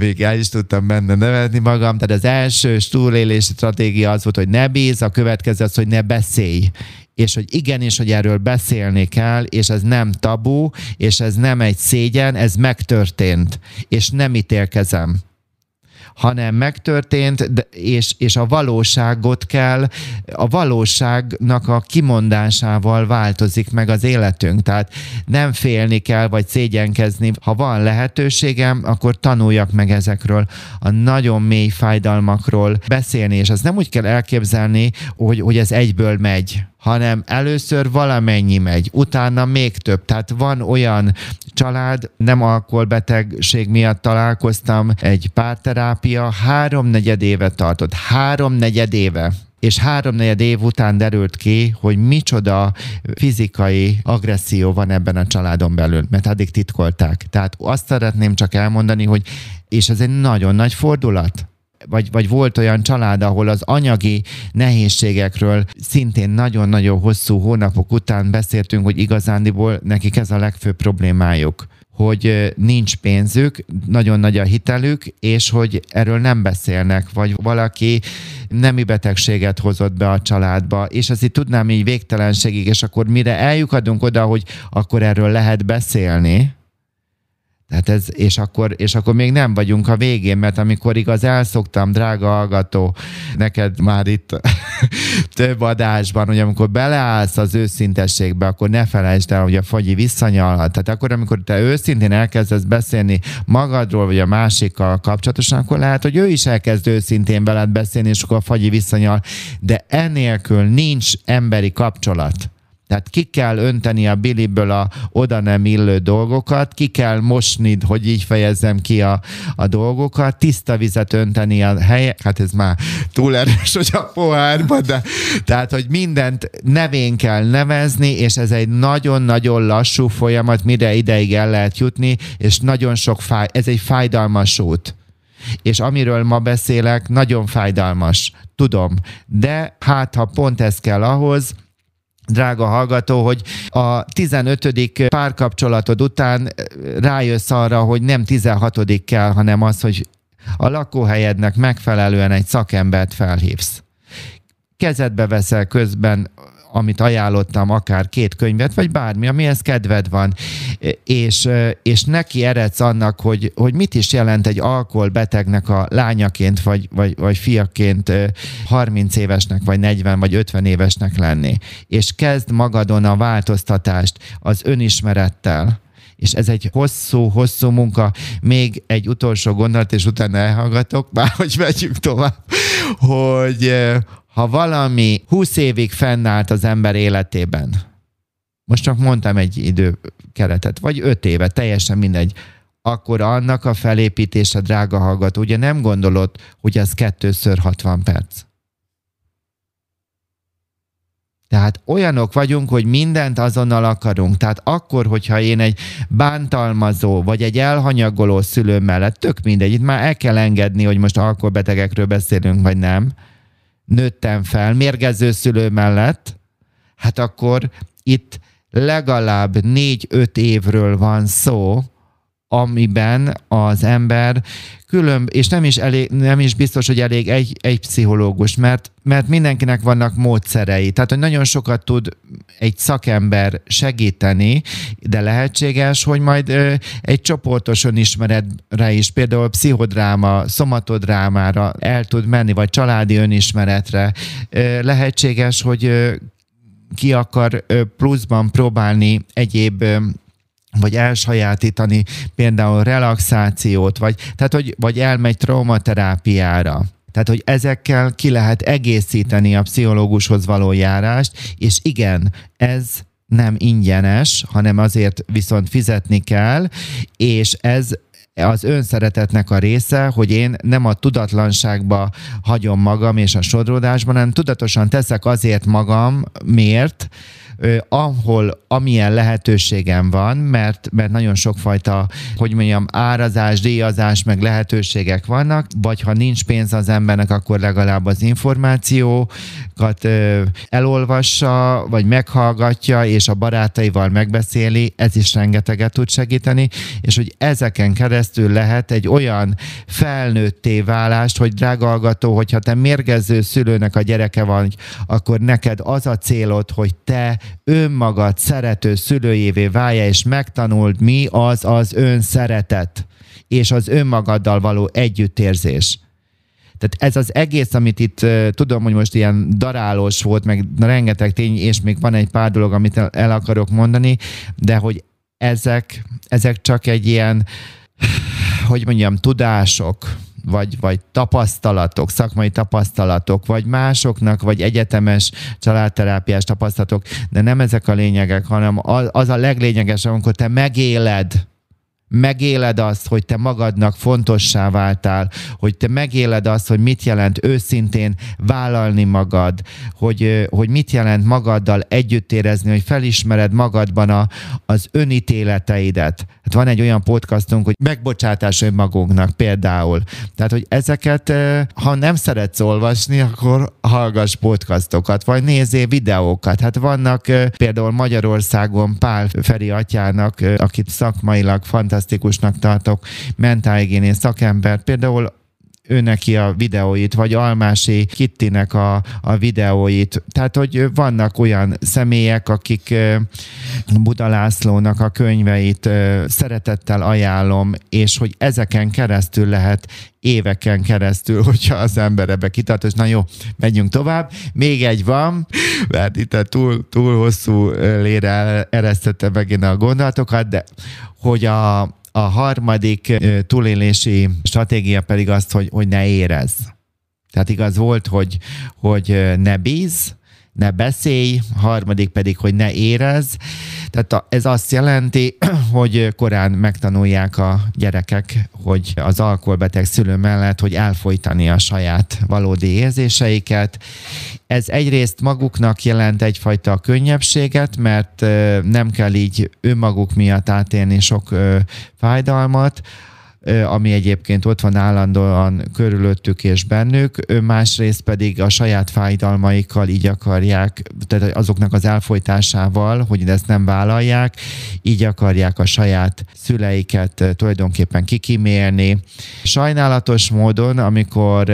még el is tudtam benne nevetni magam. Tehát az első túlélési stratégia az volt, hogy ne bíz, a következő az, hogy ne beszélj és hogy igenis, hogy erről beszélni kell, és ez nem tabu, és ez nem egy szégyen, ez megtörtént, és nem ítélkezem hanem megtörtént, és, és a valóságot kell, a valóságnak a kimondásával változik meg az életünk. Tehát nem félni kell, vagy szégyenkezni. Ha van lehetőségem, akkor tanuljak meg ezekről a nagyon mély fájdalmakról beszélni, és az nem úgy kell elképzelni, hogy, hogy ez egyből megy hanem először valamennyi megy, utána még több. Tehát van olyan család, nem alkoholbetegség miatt találkoztam, egy párterápia háromnegyed éve tartott. Háromnegyed éve és háromnegyed év után derült ki, hogy micsoda fizikai agresszió van ebben a családon belül, mert addig titkolták. Tehát azt szeretném csak elmondani, hogy és ez egy nagyon nagy fordulat vagy, vagy volt olyan család, ahol az anyagi nehézségekről szintén nagyon-nagyon hosszú hónapok után beszéltünk, hogy igazándiból nekik ez a legfőbb problémájuk hogy nincs pénzük, nagyon nagy a hitelük, és hogy erről nem beszélnek, vagy valaki nemi betegséget hozott be a családba, és azért tudnám így végtelenségig, és akkor mire eljukadunk oda, hogy akkor erről lehet beszélni, tehát ez, és akkor, és akkor még nem vagyunk a végén, mert amikor igaz elszoktam, drága hallgató, neked már itt <laughs> több adásban, hogy amikor beleállsz az őszintességbe, akkor ne felejtsd el, hogy a fagyi visszanyalhat. Tehát akkor, amikor te őszintén elkezdesz beszélni magadról, vagy a másikkal kapcsolatosan, akkor lehet, hogy ő is elkezd őszintén veled beszélni, és akkor a fagyi visszanyal. De enélkül nincs emberi kapcsolat. Tehát ki kell önteni a biliből a oda nem illő dolgokat, ki kell mosni, hogy így fejezzem ki a, a dolgokat, tiszta vizet önteni a helye, hát ez már túl erős, hogy a pohárba, de tehát, hogy mindent nevén kell nevezni, és ez egy nagyon-nagyon lassú folyamat, mire ideig el lehet jutni, és nagyon sok fáj, ez egy fájdalmas út. És amiről ma beszélek, nagyon fájdalmas, tudom, de hát ha pont ez kell ahhoz, drága hallgató, hogy a 15. párkapcsolatod után eh, rájössz arra, hogy nem 16. kell, hanem az, hogy a lakóhelyednek megfelelően egy szakembert felhívsz. Kezedbe veszel közben amit ajánlottam, akár két könyvet, vagy bármi, amihez kedved van, és, és neki eredsz annak, hogy, hogy mit is jelent egy alkoholbetegnek a lányaként, vagy, vagy, vagy fiaként 30 évesnek, vagy 40, vagy 50 évesnek lenni. És kezd magadon a változtatást az önismerettel, és ez egy hosszú-hosszú munka. Még egy utolsó gondolat, és utána elhallgatok, már hogy megyünk tovább, hogy, ha valami 20 évig fennállt az ember életében, most csak mondtam egy időkeretet, vagy 5 éve, teljesen mindegy, akkor annak a felépítése, drága hallgató, ugye nem gondolod, hogy ez kettőször 60 perc. Tehát olyanok vagyunk, hogy mindent azonnal akarunk. Tehát akkor, hogyha én egy bántalmazó, vagy egy elhanyagoló szülő mellett, tök mindegy, itt már el kell engedni, hogy most alkoholbetegekről beszélünk, vagy nem, nőttem fel, mérgező szülő mellett, hát akkor itt legalább négy-öt évről van szó, amiben az ember külön, és nem is, elég, nem is biztos, hogy elég egy, egy pszichológus, mert, mert mindenkinek vannak módszerei. Tehát, hogy nagyon sokat tud egy szakember segíteni, de lehetséges, hogy majd ö, egy csoportos önismeretre is, például pszichodráma, szomatodrámára el tud menni, vagy családi önismeretre. Ö, lehetséges, hogy ö, ki akar pluszban próbálni egyéb vagy elsajátítani például relaxációt, vagy, tehát, hogy, vagy elmegy traumaterápiára. Tehát, hogy ezekkel ki lehet egészíteni a pszichológushoz való járást, és igen, ez nem ingyenes, hanem azért viszont fizetni kell, és ez az önszeretetnek a része, hogy én nem a tudatlanságba hagyom magam és a sodródásban, hanem tudatosan teszek azért magam, miért, ahol amilyen lehetőségem van, mert, mert nagyon sokfajta, hogy mondjam, árazás, díjazás, meg lehetőségek vannak, vagy ha nincs pénz az embernek, akkor legalább az információkat elolvassa, vagy meghallgatja, és a barátaival megbeszéli, ez is rengeteget tud segíteni, és hogy ezeken keresztül lehet egy olyan felnőtté válást, hogy drága hallgató, hogyha te mérgező szülőnek a gyereke vagy, akkor neked az a célod, hogy te önmagad szerető szülőjévé válja, és megtanuld mi az az önszeretet, és az önmagaddal való együttérzés. Tehát ez az egész, amit itt tudom, hogy most ilyen darálós volt, meg rengeteg tény, és még van egy pár dolog, amit el akarok mondani, de hogy ezek, ezek csak egy ilyen, hogy mondjam, tudások, vagy, vagy tapasztalatok, szakmai tapasztalatok, vagy másoknak, vagy egyetemes családterápiás tapasztalatok, de nem ezek a lényegek, hanem az a leglényegesebb, amikor te megéled megéled azt, hogy te magadnak fontossá váltál, hogy te megéled azt, hogy mit jelent őszintén vállalni magad, hogy, hogy mit jelent magaddal együtt érezni, hogy felismered magadban a, az önítéleteidet. Hát van egy olyan podcastunk, hogy megbocsátás önmagunknak például. Tehát, hogy ezeket, ha nem szeretsz olvasni, akkor hallgass podcastokat, vagy nézzél videókat. Hát vannak például Magyarországon Pál Feri atyának, akit szakmailag fantasztikus fantasztikusnak tartok mentálhigiénész szakember, például ő neki a videóit, vagy Almási Kittinek a, a videóit. Tehát, hogy vannak olyan személyek, akik Buda Lászlónak a könyveit szeretettel ajánlom, és hogy ezeken keresztül lehet éveken keresztül, hogyha az ember ebbe kitart, és na jó, menjünk tovább. Még egy van, mert itt túl, túl hosszú lére eresztette megint a gondolatokat, de hogy a, a harmadik túlélési stratégia pedig azt, hogy, hogy ne érez. Tehát igaz volt, hogy, hogy ne bíz, ne beszélj, harmadik pedig, hogy ne érez. Tehát ez azt jelenti, <clears throat> hogy korán megtanulják a gyerekek, hogy az alkoholbeteg szülő mellett, hogy elfolytani a saját valódi érzéseiket. Ez egyrészt maguknak jelent egyfajta könnyebbséget, mert nem kell így önmaguk miatt átélni sok fájdalmat, ami egyébként ott van állandóan körülöttük és bennük, másrészt pedig a saját fájdalmaikkal így akarják, tehát azoknak az elfolytásával, hogy ezt nem vállalják, így akarják a saját szüleiket tulajdonképpen kikimélni. Sajnálatos módon, amikor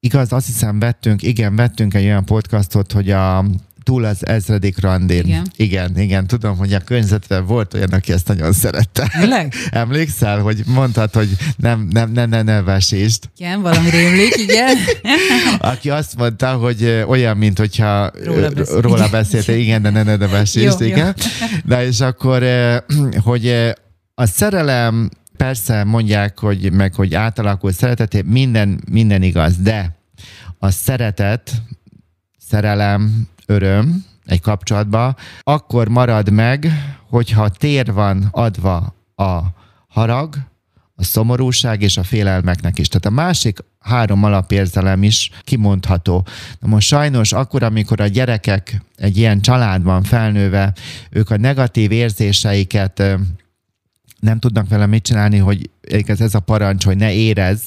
igaz, azt hiszem vettünk, igen, vettünk egy olyan podcastot, hogy a túl az ezredik randin. Igen. igen, igen, tudom, hogy a környezetben volt olyan, aki ezt nagyon szerette. Tényleg? <laughs> Emlékszel, hogy mondtad, hogy nem, nem, ne, ne, ne vesítsd. Igen, valami rémlik, igen. <laughs> aki azt mondta, hogy olyan, mint hogyha róla, beszél. róla beszélt, igen, de ne, ne, ne vesítsd, jó, igen. Jó. De és akkor, hogy a szerelem, persze mondják, hogy meg hogy átalakul szeretet, minden, minden igaz, de a szeretet, szerelem, öröm egy kapcsolatban, akkor marad meg, hogyha tér van adva a harag, a szomorúság és a félelmeknek is. Tehát a másik három alapérzelem is kimondható. Na most sajnos akkor, amikor a gyerekek egy ilyen családban felnőve, ők a negatív érzéseiket nem tudnak vele mit csinálni, hogy ez, ez a parancs, hogy ne érez,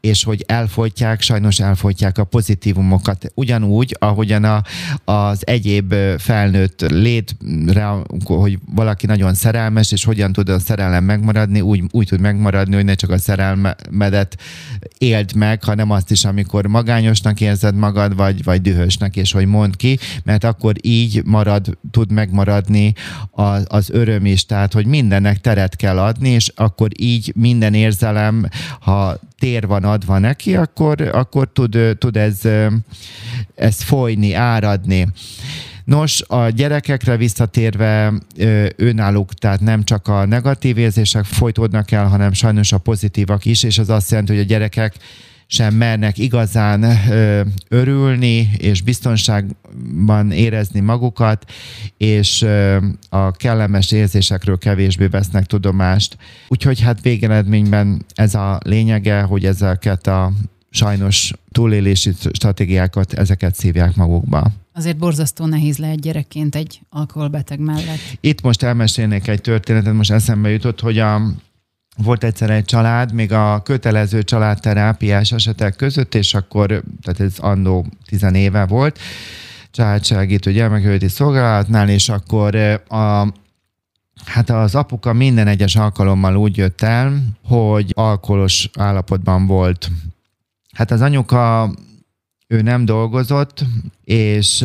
és hogy elfolytják, sajnos elfolytják a pozitívumokat. Ugyanúgy, ahogyan a, az egyéb felnőtt létre, hogy valaki nagyon szerelmes, és hogyan tud a szerelem megmaradni, úgy, úgy tud megmaradni, hogy ne csak a szerelmedet éld meg, hanem azt is, amikor magányosnak érzed magad, vagy, vagy dühösnek, és hogy mond ki, mert akkor így marad, tud megmaradni az, az öröm is, tehát, hogy mindennek teret kell adni, és akkor így mi minden érzelem, ha tér van adva neki, akkor, akkor tud, tud ez, ez folyni, áradni. Nos, a gyerekekre visszatérve önállók, tehát nem csak a negatív érzések folytódnak el, hanem sajnos a pozitívak is, és az azt jelenti, hogy a gyerekek sem mernek igazán örülni és biztonságban érezni magukat, és a kellemes érzésekről kevésbé vesznek tudomást. Úgyhogy hát végeredményben ez a lényege, hogy ezeket a sajnos túlélési stratégiákat, ezeket szívják magukba. Azért borzasztó nehéz lehet gyerekként egy alkoholbeteg mellett. Itt most elmesélnék egy történetet, most eszembe jutott, hogy a volt egyszer egy család, még a kötelező családterápiás esetek között, és akkor, tehát ez annó tizenéve volt, családsegítő gyermekjóléti szolgálatnál, és akkor a, Hát az apuka minden egyes alkalommal úgy jött el, hogy alkoholos állapotban volt. Hát az anyuka ő nem dolgozott, és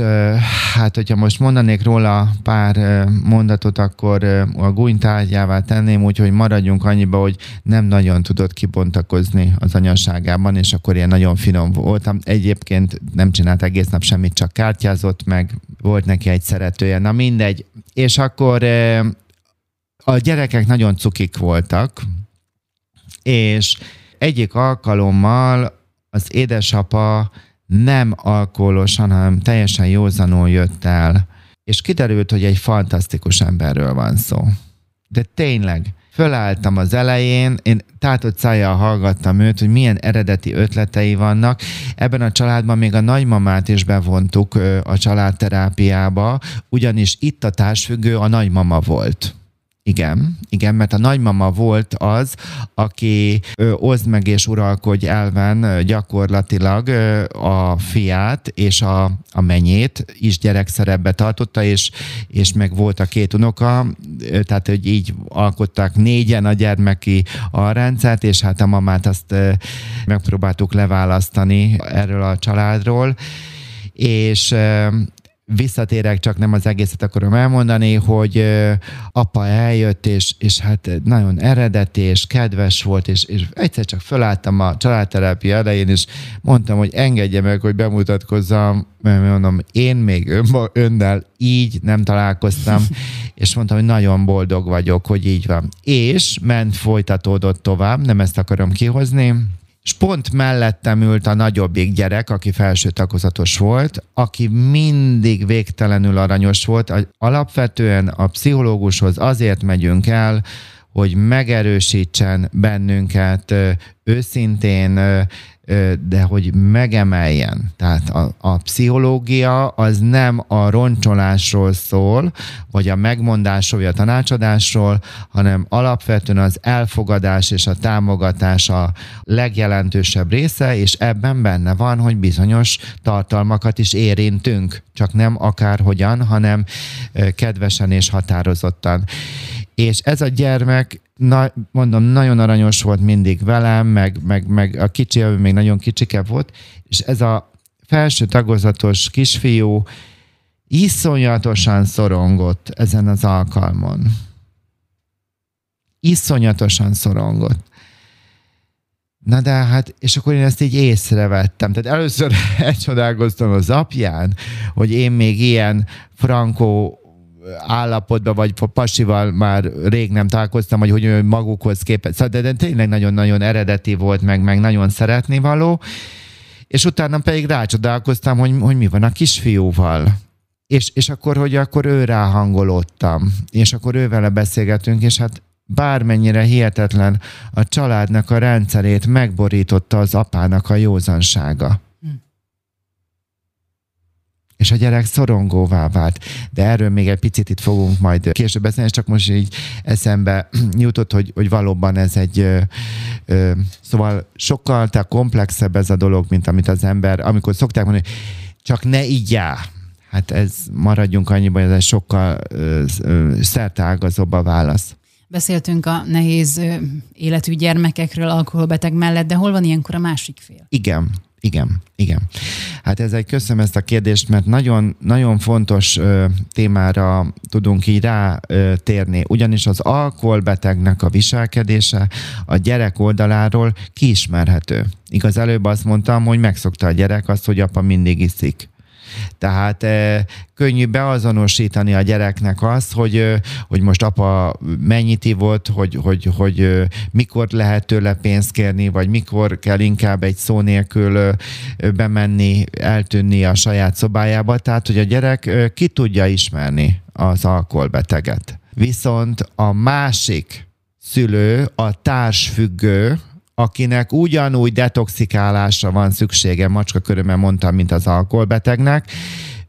hát, hogyha most mondanék róla pár mondatot, akkor a gúnytárgyává tenném, úgyhogy maradjunk annyiba, hogy nem nagyon tudott kibontakozni az anyaságában, és akkor ilyen nagyon finom voltam. Egyébként nem csinált egész nap semmit, csak kártyázott, meg volt neki egy szeretője. Na mindegy. És akkor a gyerekek nagyon cukik voltak, és egyik alkalommal az édesapa nem alkoholosan, hanem teljesen józanul jött el, és kiderült, hogy egy fantasztikus emberről van szó. De tényleg, fölálltam az elején, én tátott szájjal hallgattam őt, hogy milyen eredeti ötletei vannak. Ebben a családban még a nagymamát is bevontuk a családterápiába, ugyanis itt a társfüggő a nagymama volt Igen, igen, mert a nagymama volt az, aki ö, oszd meg és uralkodj elven gyakorlatilag a fiát és a, a menyét is gyerekszerepbe tartotta, és, és meg volt a két unoka, tehát hogy így alkották négyen a gyermeki a rendszert, és hát a mamát azt megpróbáltuk leválasztani erről a családról, és visszatérek, csak nem az egészet akarom elmondani, hogy apa eljött, és, és hát nagyon eredeti, és kedves volt, és, és egyszer csak felálltam a családterápia elején, és mondtam, hogy engedje meg, hogy bemutatkozzam, mert mondom, én még ön, önnel így nem találkoztam, <laughs> és mondtam, hogy nagyon boldog vagyok, hogy így van. És ment, folytatódott tovább, nem ezt akarom kihozni, és pont mellettem ült a nagyobbik gyerek, aki felső tagozatos volt, aki mindig végtelenül aranyos volt. Alapvetően a pszichológushoz azért megyünk el, hogy megerősítsen bennünket őszintén, de hogy megemeljen. Tehát a, a pszichológia az nem a roncsolásról szól, vagy a megmondásról, vagy a tanácsadásról, hanem alapvetően az elfogadás és a támogatás a legjelentősebb része, és ebben benne van, hogy bizonyos tartalmakat is érintünk, csak nem akárhogyan, hanem kedvesen és határozottan. És ez a gyermek na, mondom, nagyon aranyos volt mindig velem, meg, meg, meg a kicsi, még nagyon kicsike volt, és ez a felső tagozatos kisfiú iszonyatosan szorongott ezen az alkalmon. Iszonyatosan szorongott. Na de hát, és akkor én ezt így észrevettem. Tehát először <laughs> elcsodálkoztam az apján, hogy én még ilyen frankó állapotban, vagy pasival már rég nem találkoztam, vagy hogy magukhoz képest. Szóval, de, de tényleg nagyon-nagyon eredeti volt, meg, meg nagyon szeretni való. És utána pedig rácsodálkoztam, hogy, hogy mi van a kisfiúval. És, és akkor, hogy akkor ő ráhangolódtam, és akkor ővele beszélgetünk, és hát bármennyire hihetetlen a családnak a rendszerét megborította az apának a józansága és a gyerek szorongóvá vált. De erről még egy picit itt fogunk majd később beszélni, csak most így eszembe <clears throat> jutott, hogy, hogy valóban ez egy ö, ö, szóval sokkal te komplexebb ez a dolog, mint amit az ember, amikor szokták mondani, csak ne igyál. Hát ez maradjunk annyiban, hogy ez sokkal ö, ö, szerteágazóbb a válasz. Beszéltünk a nehéz életű gyermekekről alkoholbeteg mellett, de hol van ilyenkor a másik fél? Igen, igen, igen. Hát ez egy köszönöm ezt a kérdést, mert nagyon, nagyon fontos ö, témára tudunk így rátérni, ugyanis az alkoholbetegnek a viselkedése a gyerek oldaláról kiismerhető. Igaz, előbb azt mondtam, hogy megszokta a gyerek azt, hogy apa mindig iszik. Tehát e, könnyű beazonosítani a gyereknek azt, hogy, hogy most apa mennyit ivott, hogy, hogy, hogy mikor lehet tőle pénzt kérni, vagy mikor kell inkább egy szó nélkül bemenni, eltűnni a saját szobájába. Tehát, hogy a gyerek ki tudja ismerni az alkoholbeteget. Viszont a másik szülő, a társfüggő, akinek ugyanúgy detoxikálásra van szüksége, macska körömmel mondtam, mint az alkoholbetegnek,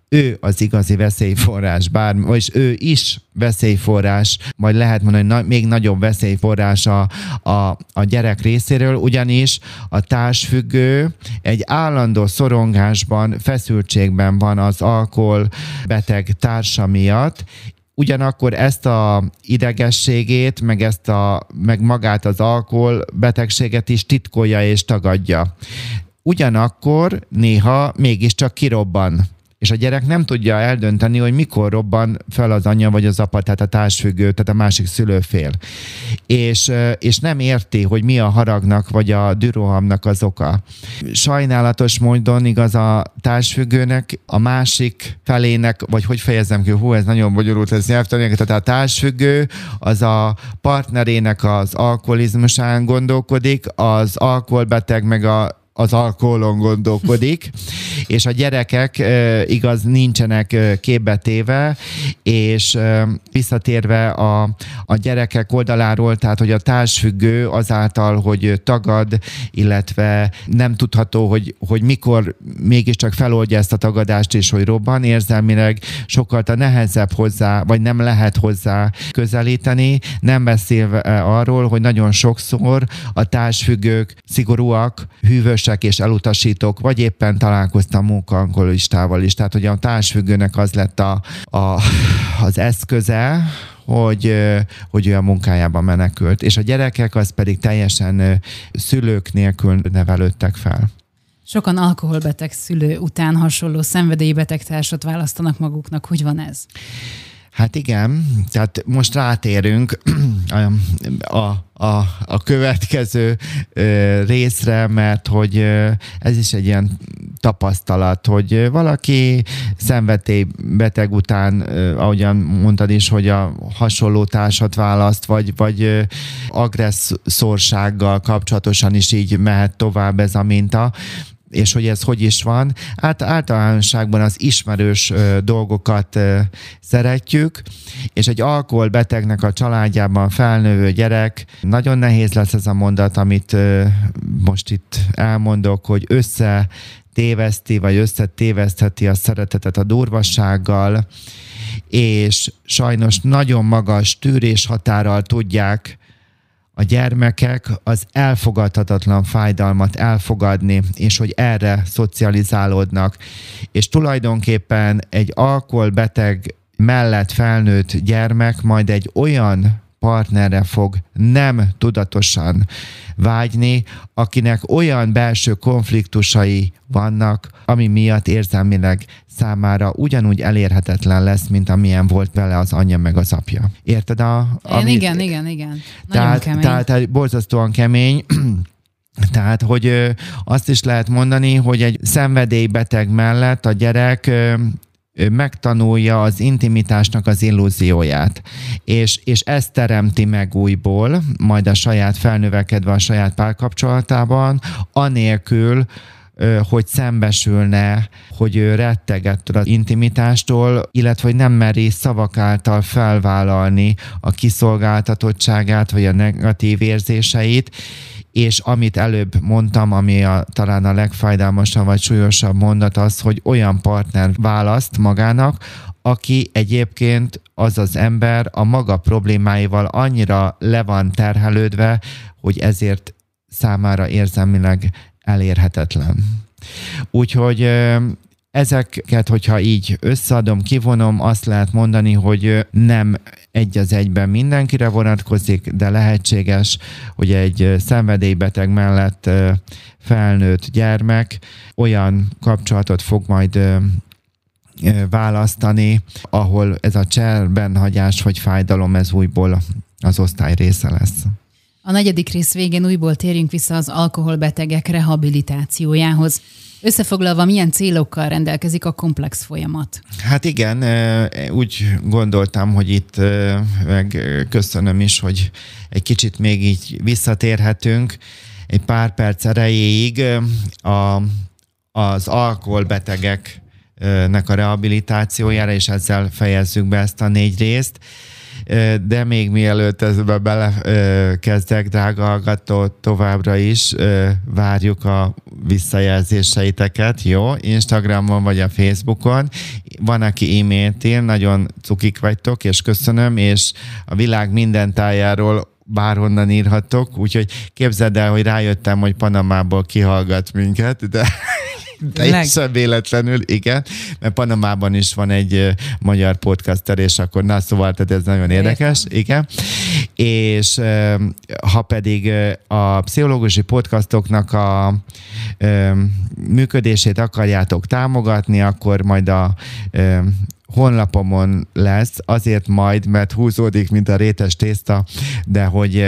ő az igazi veszélyforrás, bár, vagyis ő is veszélyforrás, majd lehet mondani, hogy na, még nagyobb veszélyforrás a, a, a gyerek részéről, ugyanis a társfüggő egy állandó szorongásban, feszültségben van az alkoholbeteg társa miatt, ugyanakkor ezt a idegességét, meg, ezt a, meg magát az alkohol betegséget is titkolja és tagadja. Ugyanakkor néha mégiscsak kirobban és a gyerek nem tudja eldönteni, hogy mikor robban fel az anyja vagy az apa, tehát a társfüggő, tehát a másik szülőfél. És, és nem érti, hogy mi a haragnak vagy a dürohamnak az oka. Sajnálatos módon igaz a társfüggőnek, a másik felének, vagy hogy fejezem ki, hú, ez nagyon bonyolult, ez nyelvtani, tehát a társfüggő az a partnerének az alkoholizmusán gondolkodik, az alkoholbeteg meg a az alkoholon gondolkodik, és a gyerekek igaz nincsenek képbetéve, és visszatérve a, a gyerekek oldaláról, tehát hogy a társfüggő azáltal, hogy tagad, illetve nem tudható, hogy, hogy mikor mégiscsak feloldja ezt a tagadást, és hogy robban érzelmileg, sokkal nehezebb hozzá, vagy nem lehet hozzá közelíteni, nem beszélve arról, hogy nagyon sokszor a társfüggők szigorúak, hűvösek és elutasítók, vagy éppen találkoztam munkankolistával is, tehát hogy a társfüggőnek az lett a, a, az eszköze, hogy, hogy ő a munkájában menekült. És a gyerekek az pedig teljesen szülők nélkül nevelődtek fel. Sokan alkoholbeteg szülő után hasonló szenvedélybeteg társat választanak maguknak. Hogy van ez? Hát igen, tehát most rátérünk <clears throat> a, a, a következő részre, mert hogy ez is egy ilyen tapasztalat, hogy valaki beteg után, ahogyan mondtad is, hogy a hasonló társat választ, vagy, vagy agresszorsággal kapcsolatosan is így mehet tovább ez a minta, és hogy ez hogy is van. Hát általánosságban az ismerős dolgokat szeretjük, és egy alkoholbetegnek a családjában felnővő gyerek, nagyon nehéz lesz ez a mondat, amit most itt elmondok, hogy össze téveszti, vagy összetévesztheti a szeretetet a durvassággal, és sajnos nagyon magas tűrés határral tudják a gyermekek az elfogadhatatlan fájdalmat elfogadni, és hogy erre szocializálódnak. És tulajdonképpen egy alkoholbeteg mellett felnőtt gyermek majd egy olyan partnerre fog nem tudatosan vágyni, akinek olyan belső konfliktusai vannak, ami miatt érzelmileg számára ugyanúgy elérhetetlen lesz, mint amilyen volt vele az anyja meg az apja. Érted? A, ami, igen, igen, igen. Nagyon tehát, kemény. Tehát, tehát borzasztóan kemény. <clears throat> Tehát, hogy azt is lehet mondani, hogy egy szenvedélybeteg mellett a gyerek megtanulja az intimitásnak az illúzióját, és, és ezt teremti meg újból, majd a saját felnövekedve a saját párkapcsolatában, anélkül, hogy szembesülne, hogy ő retteg ettől az intimitástól, illetve hogy nem meri szavak által felvállalni a kiszolgáltatottságát, vagy a negatív érzéseit, és amit előbb mondtam, ami a, talán a legfájdalmasabb vagy súlyosabb mondat az, hogy olyan partner választ magának, aki egyébként az az ember a maga problémáival annyira le van terhelődve, hogy ezért számára érzelmileg elérhetetlen. Úgyhogy ezeket, hogyha így összeadom, kivonom, azt lehet mondani, hogy nem egy az egyben mindenkire vonatkozik, de lehetséges, hogy egy szenvedélybeteg mellett felnőtt gyermek olyan kapcsolatot fog majd választani, ahol ez a cserben hagyás vagy fájdalom, ez újból az osztály része lesz. A negyedik rész végén újból térjünk vissza az alkoholbetegek rehabilitációjához. Összefoglalva, milyen célokkal rendelkezik a komplex folyamat? Hát igen, úgy gondoltam, hogy itt meg köszönöm is, hogy egy kicsit még így visszatérhetünk egy pár perc erejéig a, az alkoholbetegeknek a rehabilitációjára, és ezzel fejezzük be ezt a négy részt. De még mielőtt ezbe belekezdek, drága hallgató, továbbra is várjuk a visszajelzéseiteket, jó? Instagramon vagy a Facebookon. Van, aki e-mailt ír, nagyon cukik vagytok, és köszönöm, és a világ minden tájáról bárhonnan írhatok, úgyhogy képzeld el, hogy rájöttem, hogy Panamából kihallgat minket, de Teljesen véletlenül, igen, mert Panamában is van egy magyar podcaster, és akkor na, szóval tehát ez nagyon érdekes, igen. És ha pedig a pszichológusi podcastoknak a működését akarjátok támogatni, akkor majd a honlapomon lesz, azért majd, mert húzódik, mint a rétes tészta, de hogy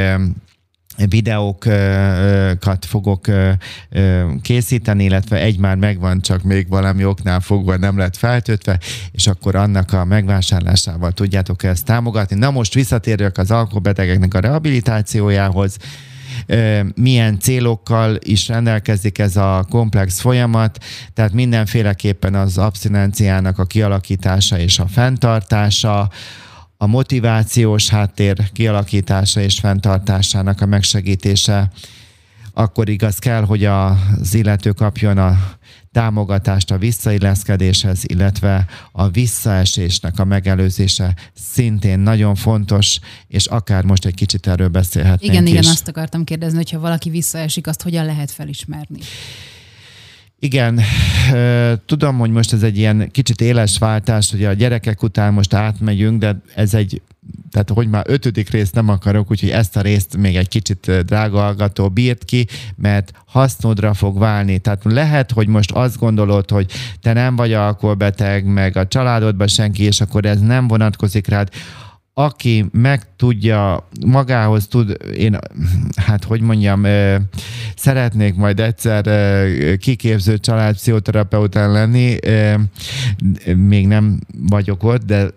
videókat fogok készíteni, illetve egy már megvan, csak még valami oknál fogva nem lett feltöltve, és akkor annak a megvásárlásával tudjátok ezt támogatni. Na most visszatérjük az alkoholbetegeknek a rehabilitációjához. milyen célokkal is rendelkezik ez a komplex folyamat, tehát mindenféleképpen az abszinenciának a kialakítása és a fenntartása, a motivációs háttér kialakítása és fenntartásának a megsegítése, akkor igaz kell, hogy az illető kapjon a támogatást a visszailleszkedéshez, illetve a visszaesésnek a megelőzése szintén nagyon fontos, és akár most egy kicsit erről beszélhetnénk Igen, is. igen, azt akartam kérdezni, hogyha valaki visszaesik, azt hogyan lehet felismerni? Igen, tudom, hogy most ez egy ilyen kicsit éles váltás, hogy a gyerekek után most átmegyünk, de ez egy tehát hogy már ötödik részt nem akarok, úgyhogy ezt a részt még egy kicsit drága hallgató bírt ki, mert hasznodra fog válni. Tehát lehet, hogy most azt gondolod, hogy te nem vagy alkoholbeteg, meg a családodban senki, és akkor ez nem vonatkozik rád aki meg tudja, magához tud, én, hát hogy mondjam, szeretnék majd egyszer kiképző családpszichoterapeután lenni, még nem vagyok ott, de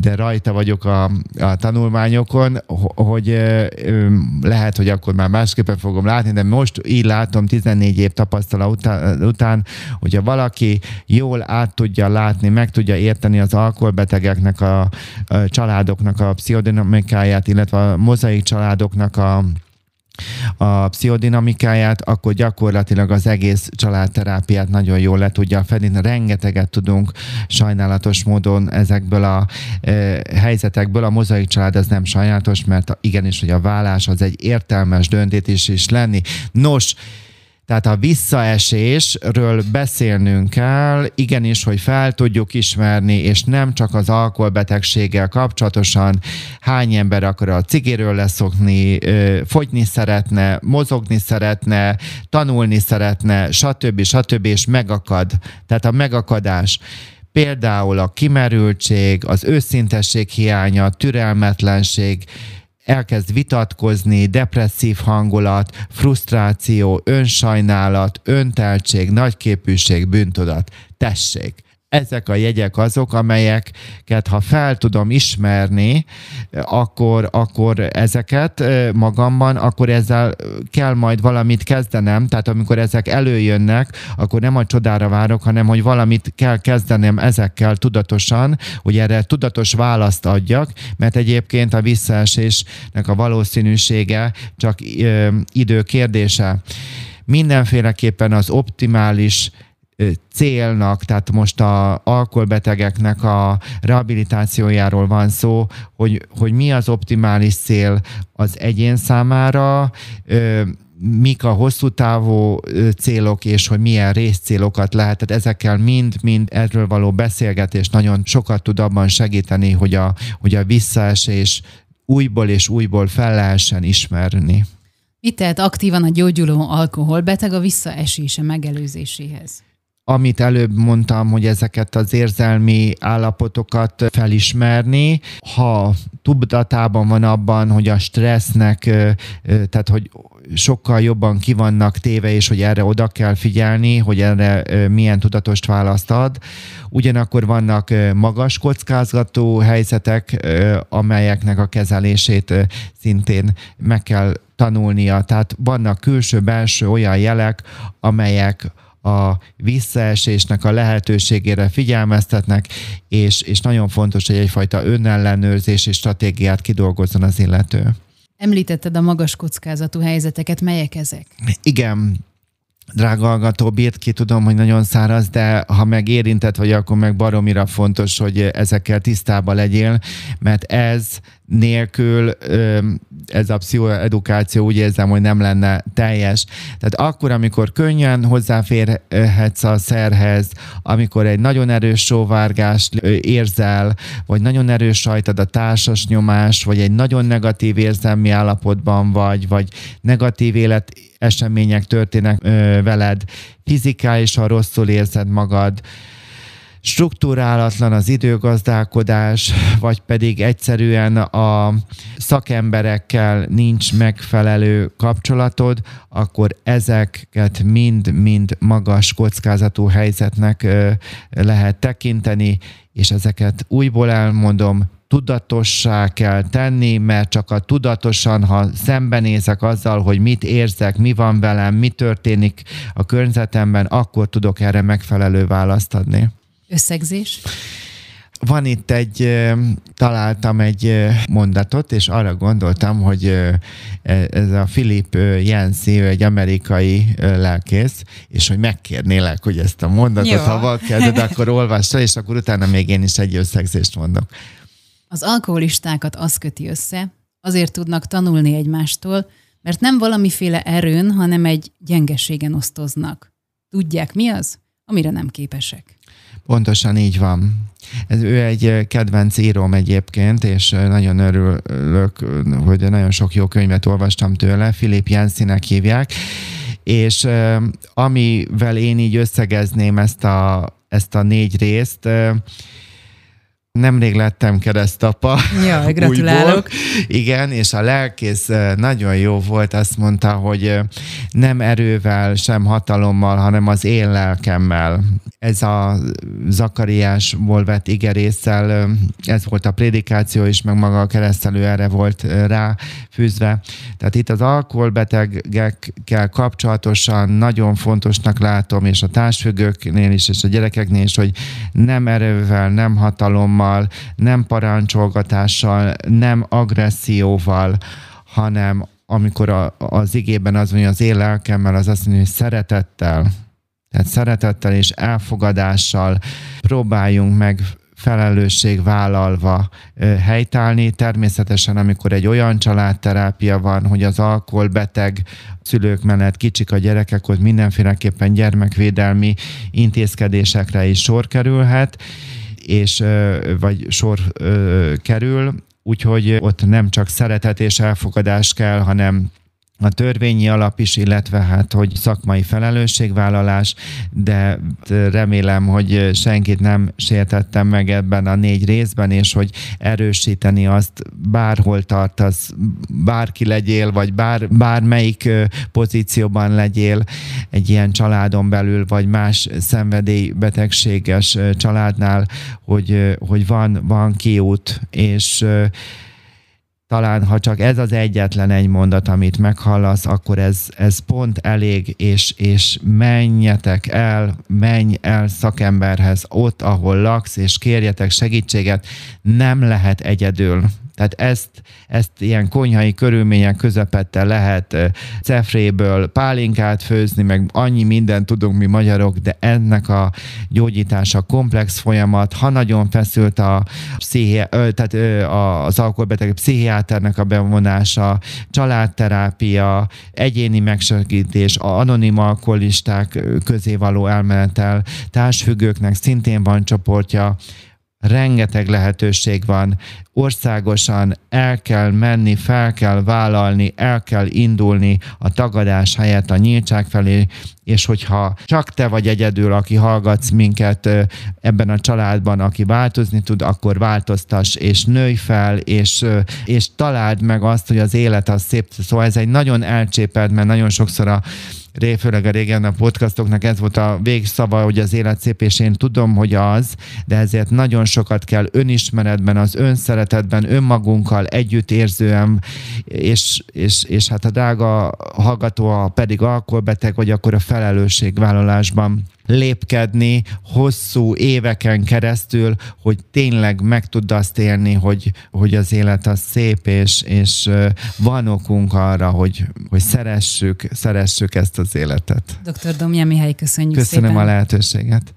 de rajta vagyok a, a tanulmányokon, hogy lehet, hogy akkor már másképpen fogom látni, de most így látom 14 év tapasztalat után, hogyha valaki jól át tudja látni, meg tudja érteni az alkoholbetegeknek, a, a családoknak a pszichodinamikáját, illetve a mozaik családoknak a a pszichodinamikáját, akkor gyakorlatilag az egész családterápiát nagyon jól le tudja fedni. Rengeteget tudunk sajnálatos módon ezekből a e, helyzetekből. A mozaik család ez nem sajnálatos, mert igenis, hogy a vállás az egy értelmes döntés is lenni. Nos, tehát a visszaesésről beszélnünk kell, igenis, hogy fel tudjuk ismerni, és nem csak az alkoholbetegséggel kapcsolatosan hány ember akar a cigiről leszokni, fogyni szeretne, mozogni szeretne, tanulni szeretne, stb. stb. és megakad. Tehát a megakadás például a kimerültség, az őszintesség hiánya, türelmetlenség, elkezd vitatkozni, depresszív hangulat, frusztráció, önsajnálat, önteltség, nagyképűség, bűntudat. Tessék! Ezek a jegyek azok, amelyeket ha fel tudom ismerni, akkor, akkor ezeket magamban, akkor ezzel kell majd valamit kezdenem, tehát amikor ezek előjönnek, akkor nem a csodára várok, hanem hogy valamit kell kezdenem ezekkel tudatosan, hogy erre tudatos választ adjak, mert egyébként a visszaesésnek a valószínűsége csak idő kérdése. Mindenféleképpen az optimális célnak, tehát most a alkoholbetegeknek a rehabilitációjáról van szó, hogy, hogy mi az optimális cél az egyén számára, mik a hosszú távú célok, és hogy milyen részcélokat lehet. Tehát ezekkel mind-mind erről való beszélgetés nagyon sokat tud abban segíteni, hogy a, hogy a visszaesés újból és újból fel lehessen ismerni. Mit tehet aktívan a gyógyuló alkoholbeteg a visszaesése megelőzéséhez? Amit előbb mondtam, hogy ezeket az érzelmi állapotokat felismerni, ha tudatában van abban, hogy a stressznek, tehát hogy sokkal jobban kivannak téve, és hogy erre oda kell figyelni, hogy erre milyen tudatost választ ad. Ugyanakkor vannak magas kockázatú helyzetek, amelyeknek a kezelését szintén meg kell tanulnia. Tehát vannak külső-belső olyan jelek, amelyek a visszaesésnek a lehetőségére figyelmeztetnek, és, és nagyon fontos, hogy egyfajta önellenőrzési stratégiát kidolgozzon az illető. Említetted a magas kockázatú helyzeteket, melyek ezek? Igen, drága hallgató, bírt ki, tudom, hogy nagyon száraz, de ha meg érintett vagy, akkor meg baromira fontos, hogy ezekkel tisztában legyél, mert ez nélkül ez a pszichoedukáció úgy érzem, hogy nem lenne teljes. Tehát akkor, amikor könnyen hozzáférhetsz a szerhez, amikor egy nagyon erős sóvárgást érzel, vagy nagyon erős rajtad a társas nyomás, vagy egy nagyon negatív érzelmi állapotban vagy, vagy negatív élet események történnek veled, fizikálisan rosszul érzed magad, struktúrálatlan az időgazdálkodás, vagy pedig egyszerűen a szakemberekkel nincs megfelelő kapcsolatod, akkor ezeket mind-mind magas kockázatú helyzetnek lehet tekinteni, és ezeket újból elmondom, tudatossá kell tenni, mert csak a tudatosan, ha szembenézek azzal, hogy mit érzek, mi van velem, mi történik a környezetemben, akkor tudok erre megfelelő választ adni. Összegzés? Van itt egy, találtam egy mondatot, és arra gondoltam, hogy e, ez a Philip Yancey, egy amerikai lelkész, és hogy megkérnélek, hogy ezt a mondatot, Jó. ha van kedved, akkor olvass és akkor utána még én is egy összegzést mondok. Az alkoholistákat az köti össze, azért tudnak tanulni egymástól, mert nem valamiféle erőn, hanem egy gyengeségen osztoznak. Tudják mi az, amire nem képesek. Pontosan így van. Ez, ő egy kedvenc íróm egyébként, és nagyon örülök, hogy nagyon sok jó könyvet olvastam tőle, Filip Jensinek hívják, és amivel én így összegezném ezt a, ezt a négy részt, Nemrég lettem keresztapa. Ja, <laughs> gratulálok. Újból. Igen, és a lelkész nagyon jó volt, azt mondta, hogy nem erővel, sem hatalommal, hanem az én lelkemmel. Ez a Zakariásból vett igerésszel, ez volt a prédikáció is, meg maga a keresztelő erre volt ráfűzve. Tehát itt az alkoholbetegekkel kapcsolatosan nagyon fontosnak látom, és a társfüggőknél is, és a gyerekeknél is, hogy nem erővel, nem hatalommal, hatalommal, nem parancsolgatással, nem agresszióval, hanem amikor a, az igében az mondja, az én lelkemmel, az azt mondja, hogy szeretettel, tehát szeretettel és elfogadással próbáljunk meg felelősség vállalva helytállni. Természetesen, amikor egy olyan családterápia van, hogy az alkoholbeteg szülők mellett kicsik a gyerekek, ott mindenféleképpen gyermekvédelmi intézkedésekre is sor kerülhet, és vagy sor kerül, úgyhogy ott nem csak szeretet és elfogadás kell, hanem a törvényi alap is, illetve hát, hogy szakmai felelősségvállalás, de remélem, hogy senkit nem sértettem meg ebben a négy részben, és hogy erősíteni azt bárhol tartasz, bárki legyél, vagy bár, bármelyik pozícióban legyél egy ilyen családon belül, vagy más szenvedélybetegséges családnál, hogy, hogy van, van kiút, és talán ha csak ez az egyetlen egy mondat, amit meghallasz, akkor ez, ez pont elég, és, és menjetek el, menj el szakemberhez ott, ahol laksz, és kérjetek segítséget, nem lehet egyedül. Tehát ezt, ezt ilyen konyhai körülmények közepette lehet cefréből pálinkát főzni, meg annyi mindent tudunk mi magyarok, de ennek a gyógyítása komplex folyamat, ha nagyon feszült a pszichi, tehát az alkoholbeteg pszichiáternek a bevonása, családterápia, egyéni megsegítés, a anonim alkoholisták közé való elmenetel, társfüggőknek szintén van csoportja, rengeteg lehetőség van, országosan el kell menni, fel kell vállalni, el kell indulni a tagadás helyett a nyíltság felé, és hogyha csak te vagy egyedül, aki hallgatsz minket ebben a családban, aki változni tud, akkor változtass, és nőj fel, és, és találd meg azt, hogy az élet az szép. Szóval ez egy nagyon elcsépelt, mert nagyon sokszor a főleg a régen a podcastoknak ez volt a végszava, hogy az élet szép, és én tudom, hogy az, de ezért nagyon sokat kell önismeretben, az önszeretetben, önmagunkkal együtt érzően, és, és, és hát a drága hallgató, a pedig alkoholbeteg, vagy akkor a felelősségvállalásban lépkedni hosszú éveken keresztül, hogy tényleg meg tudd azt élni, hogy, hogy az élet az szép, és, és van okunk arra, hogy, hogy szeressük, szeressük ezt az életet. Dr. Domja Mihály, köszönjük Köszönöm szépen. a lehetőséget.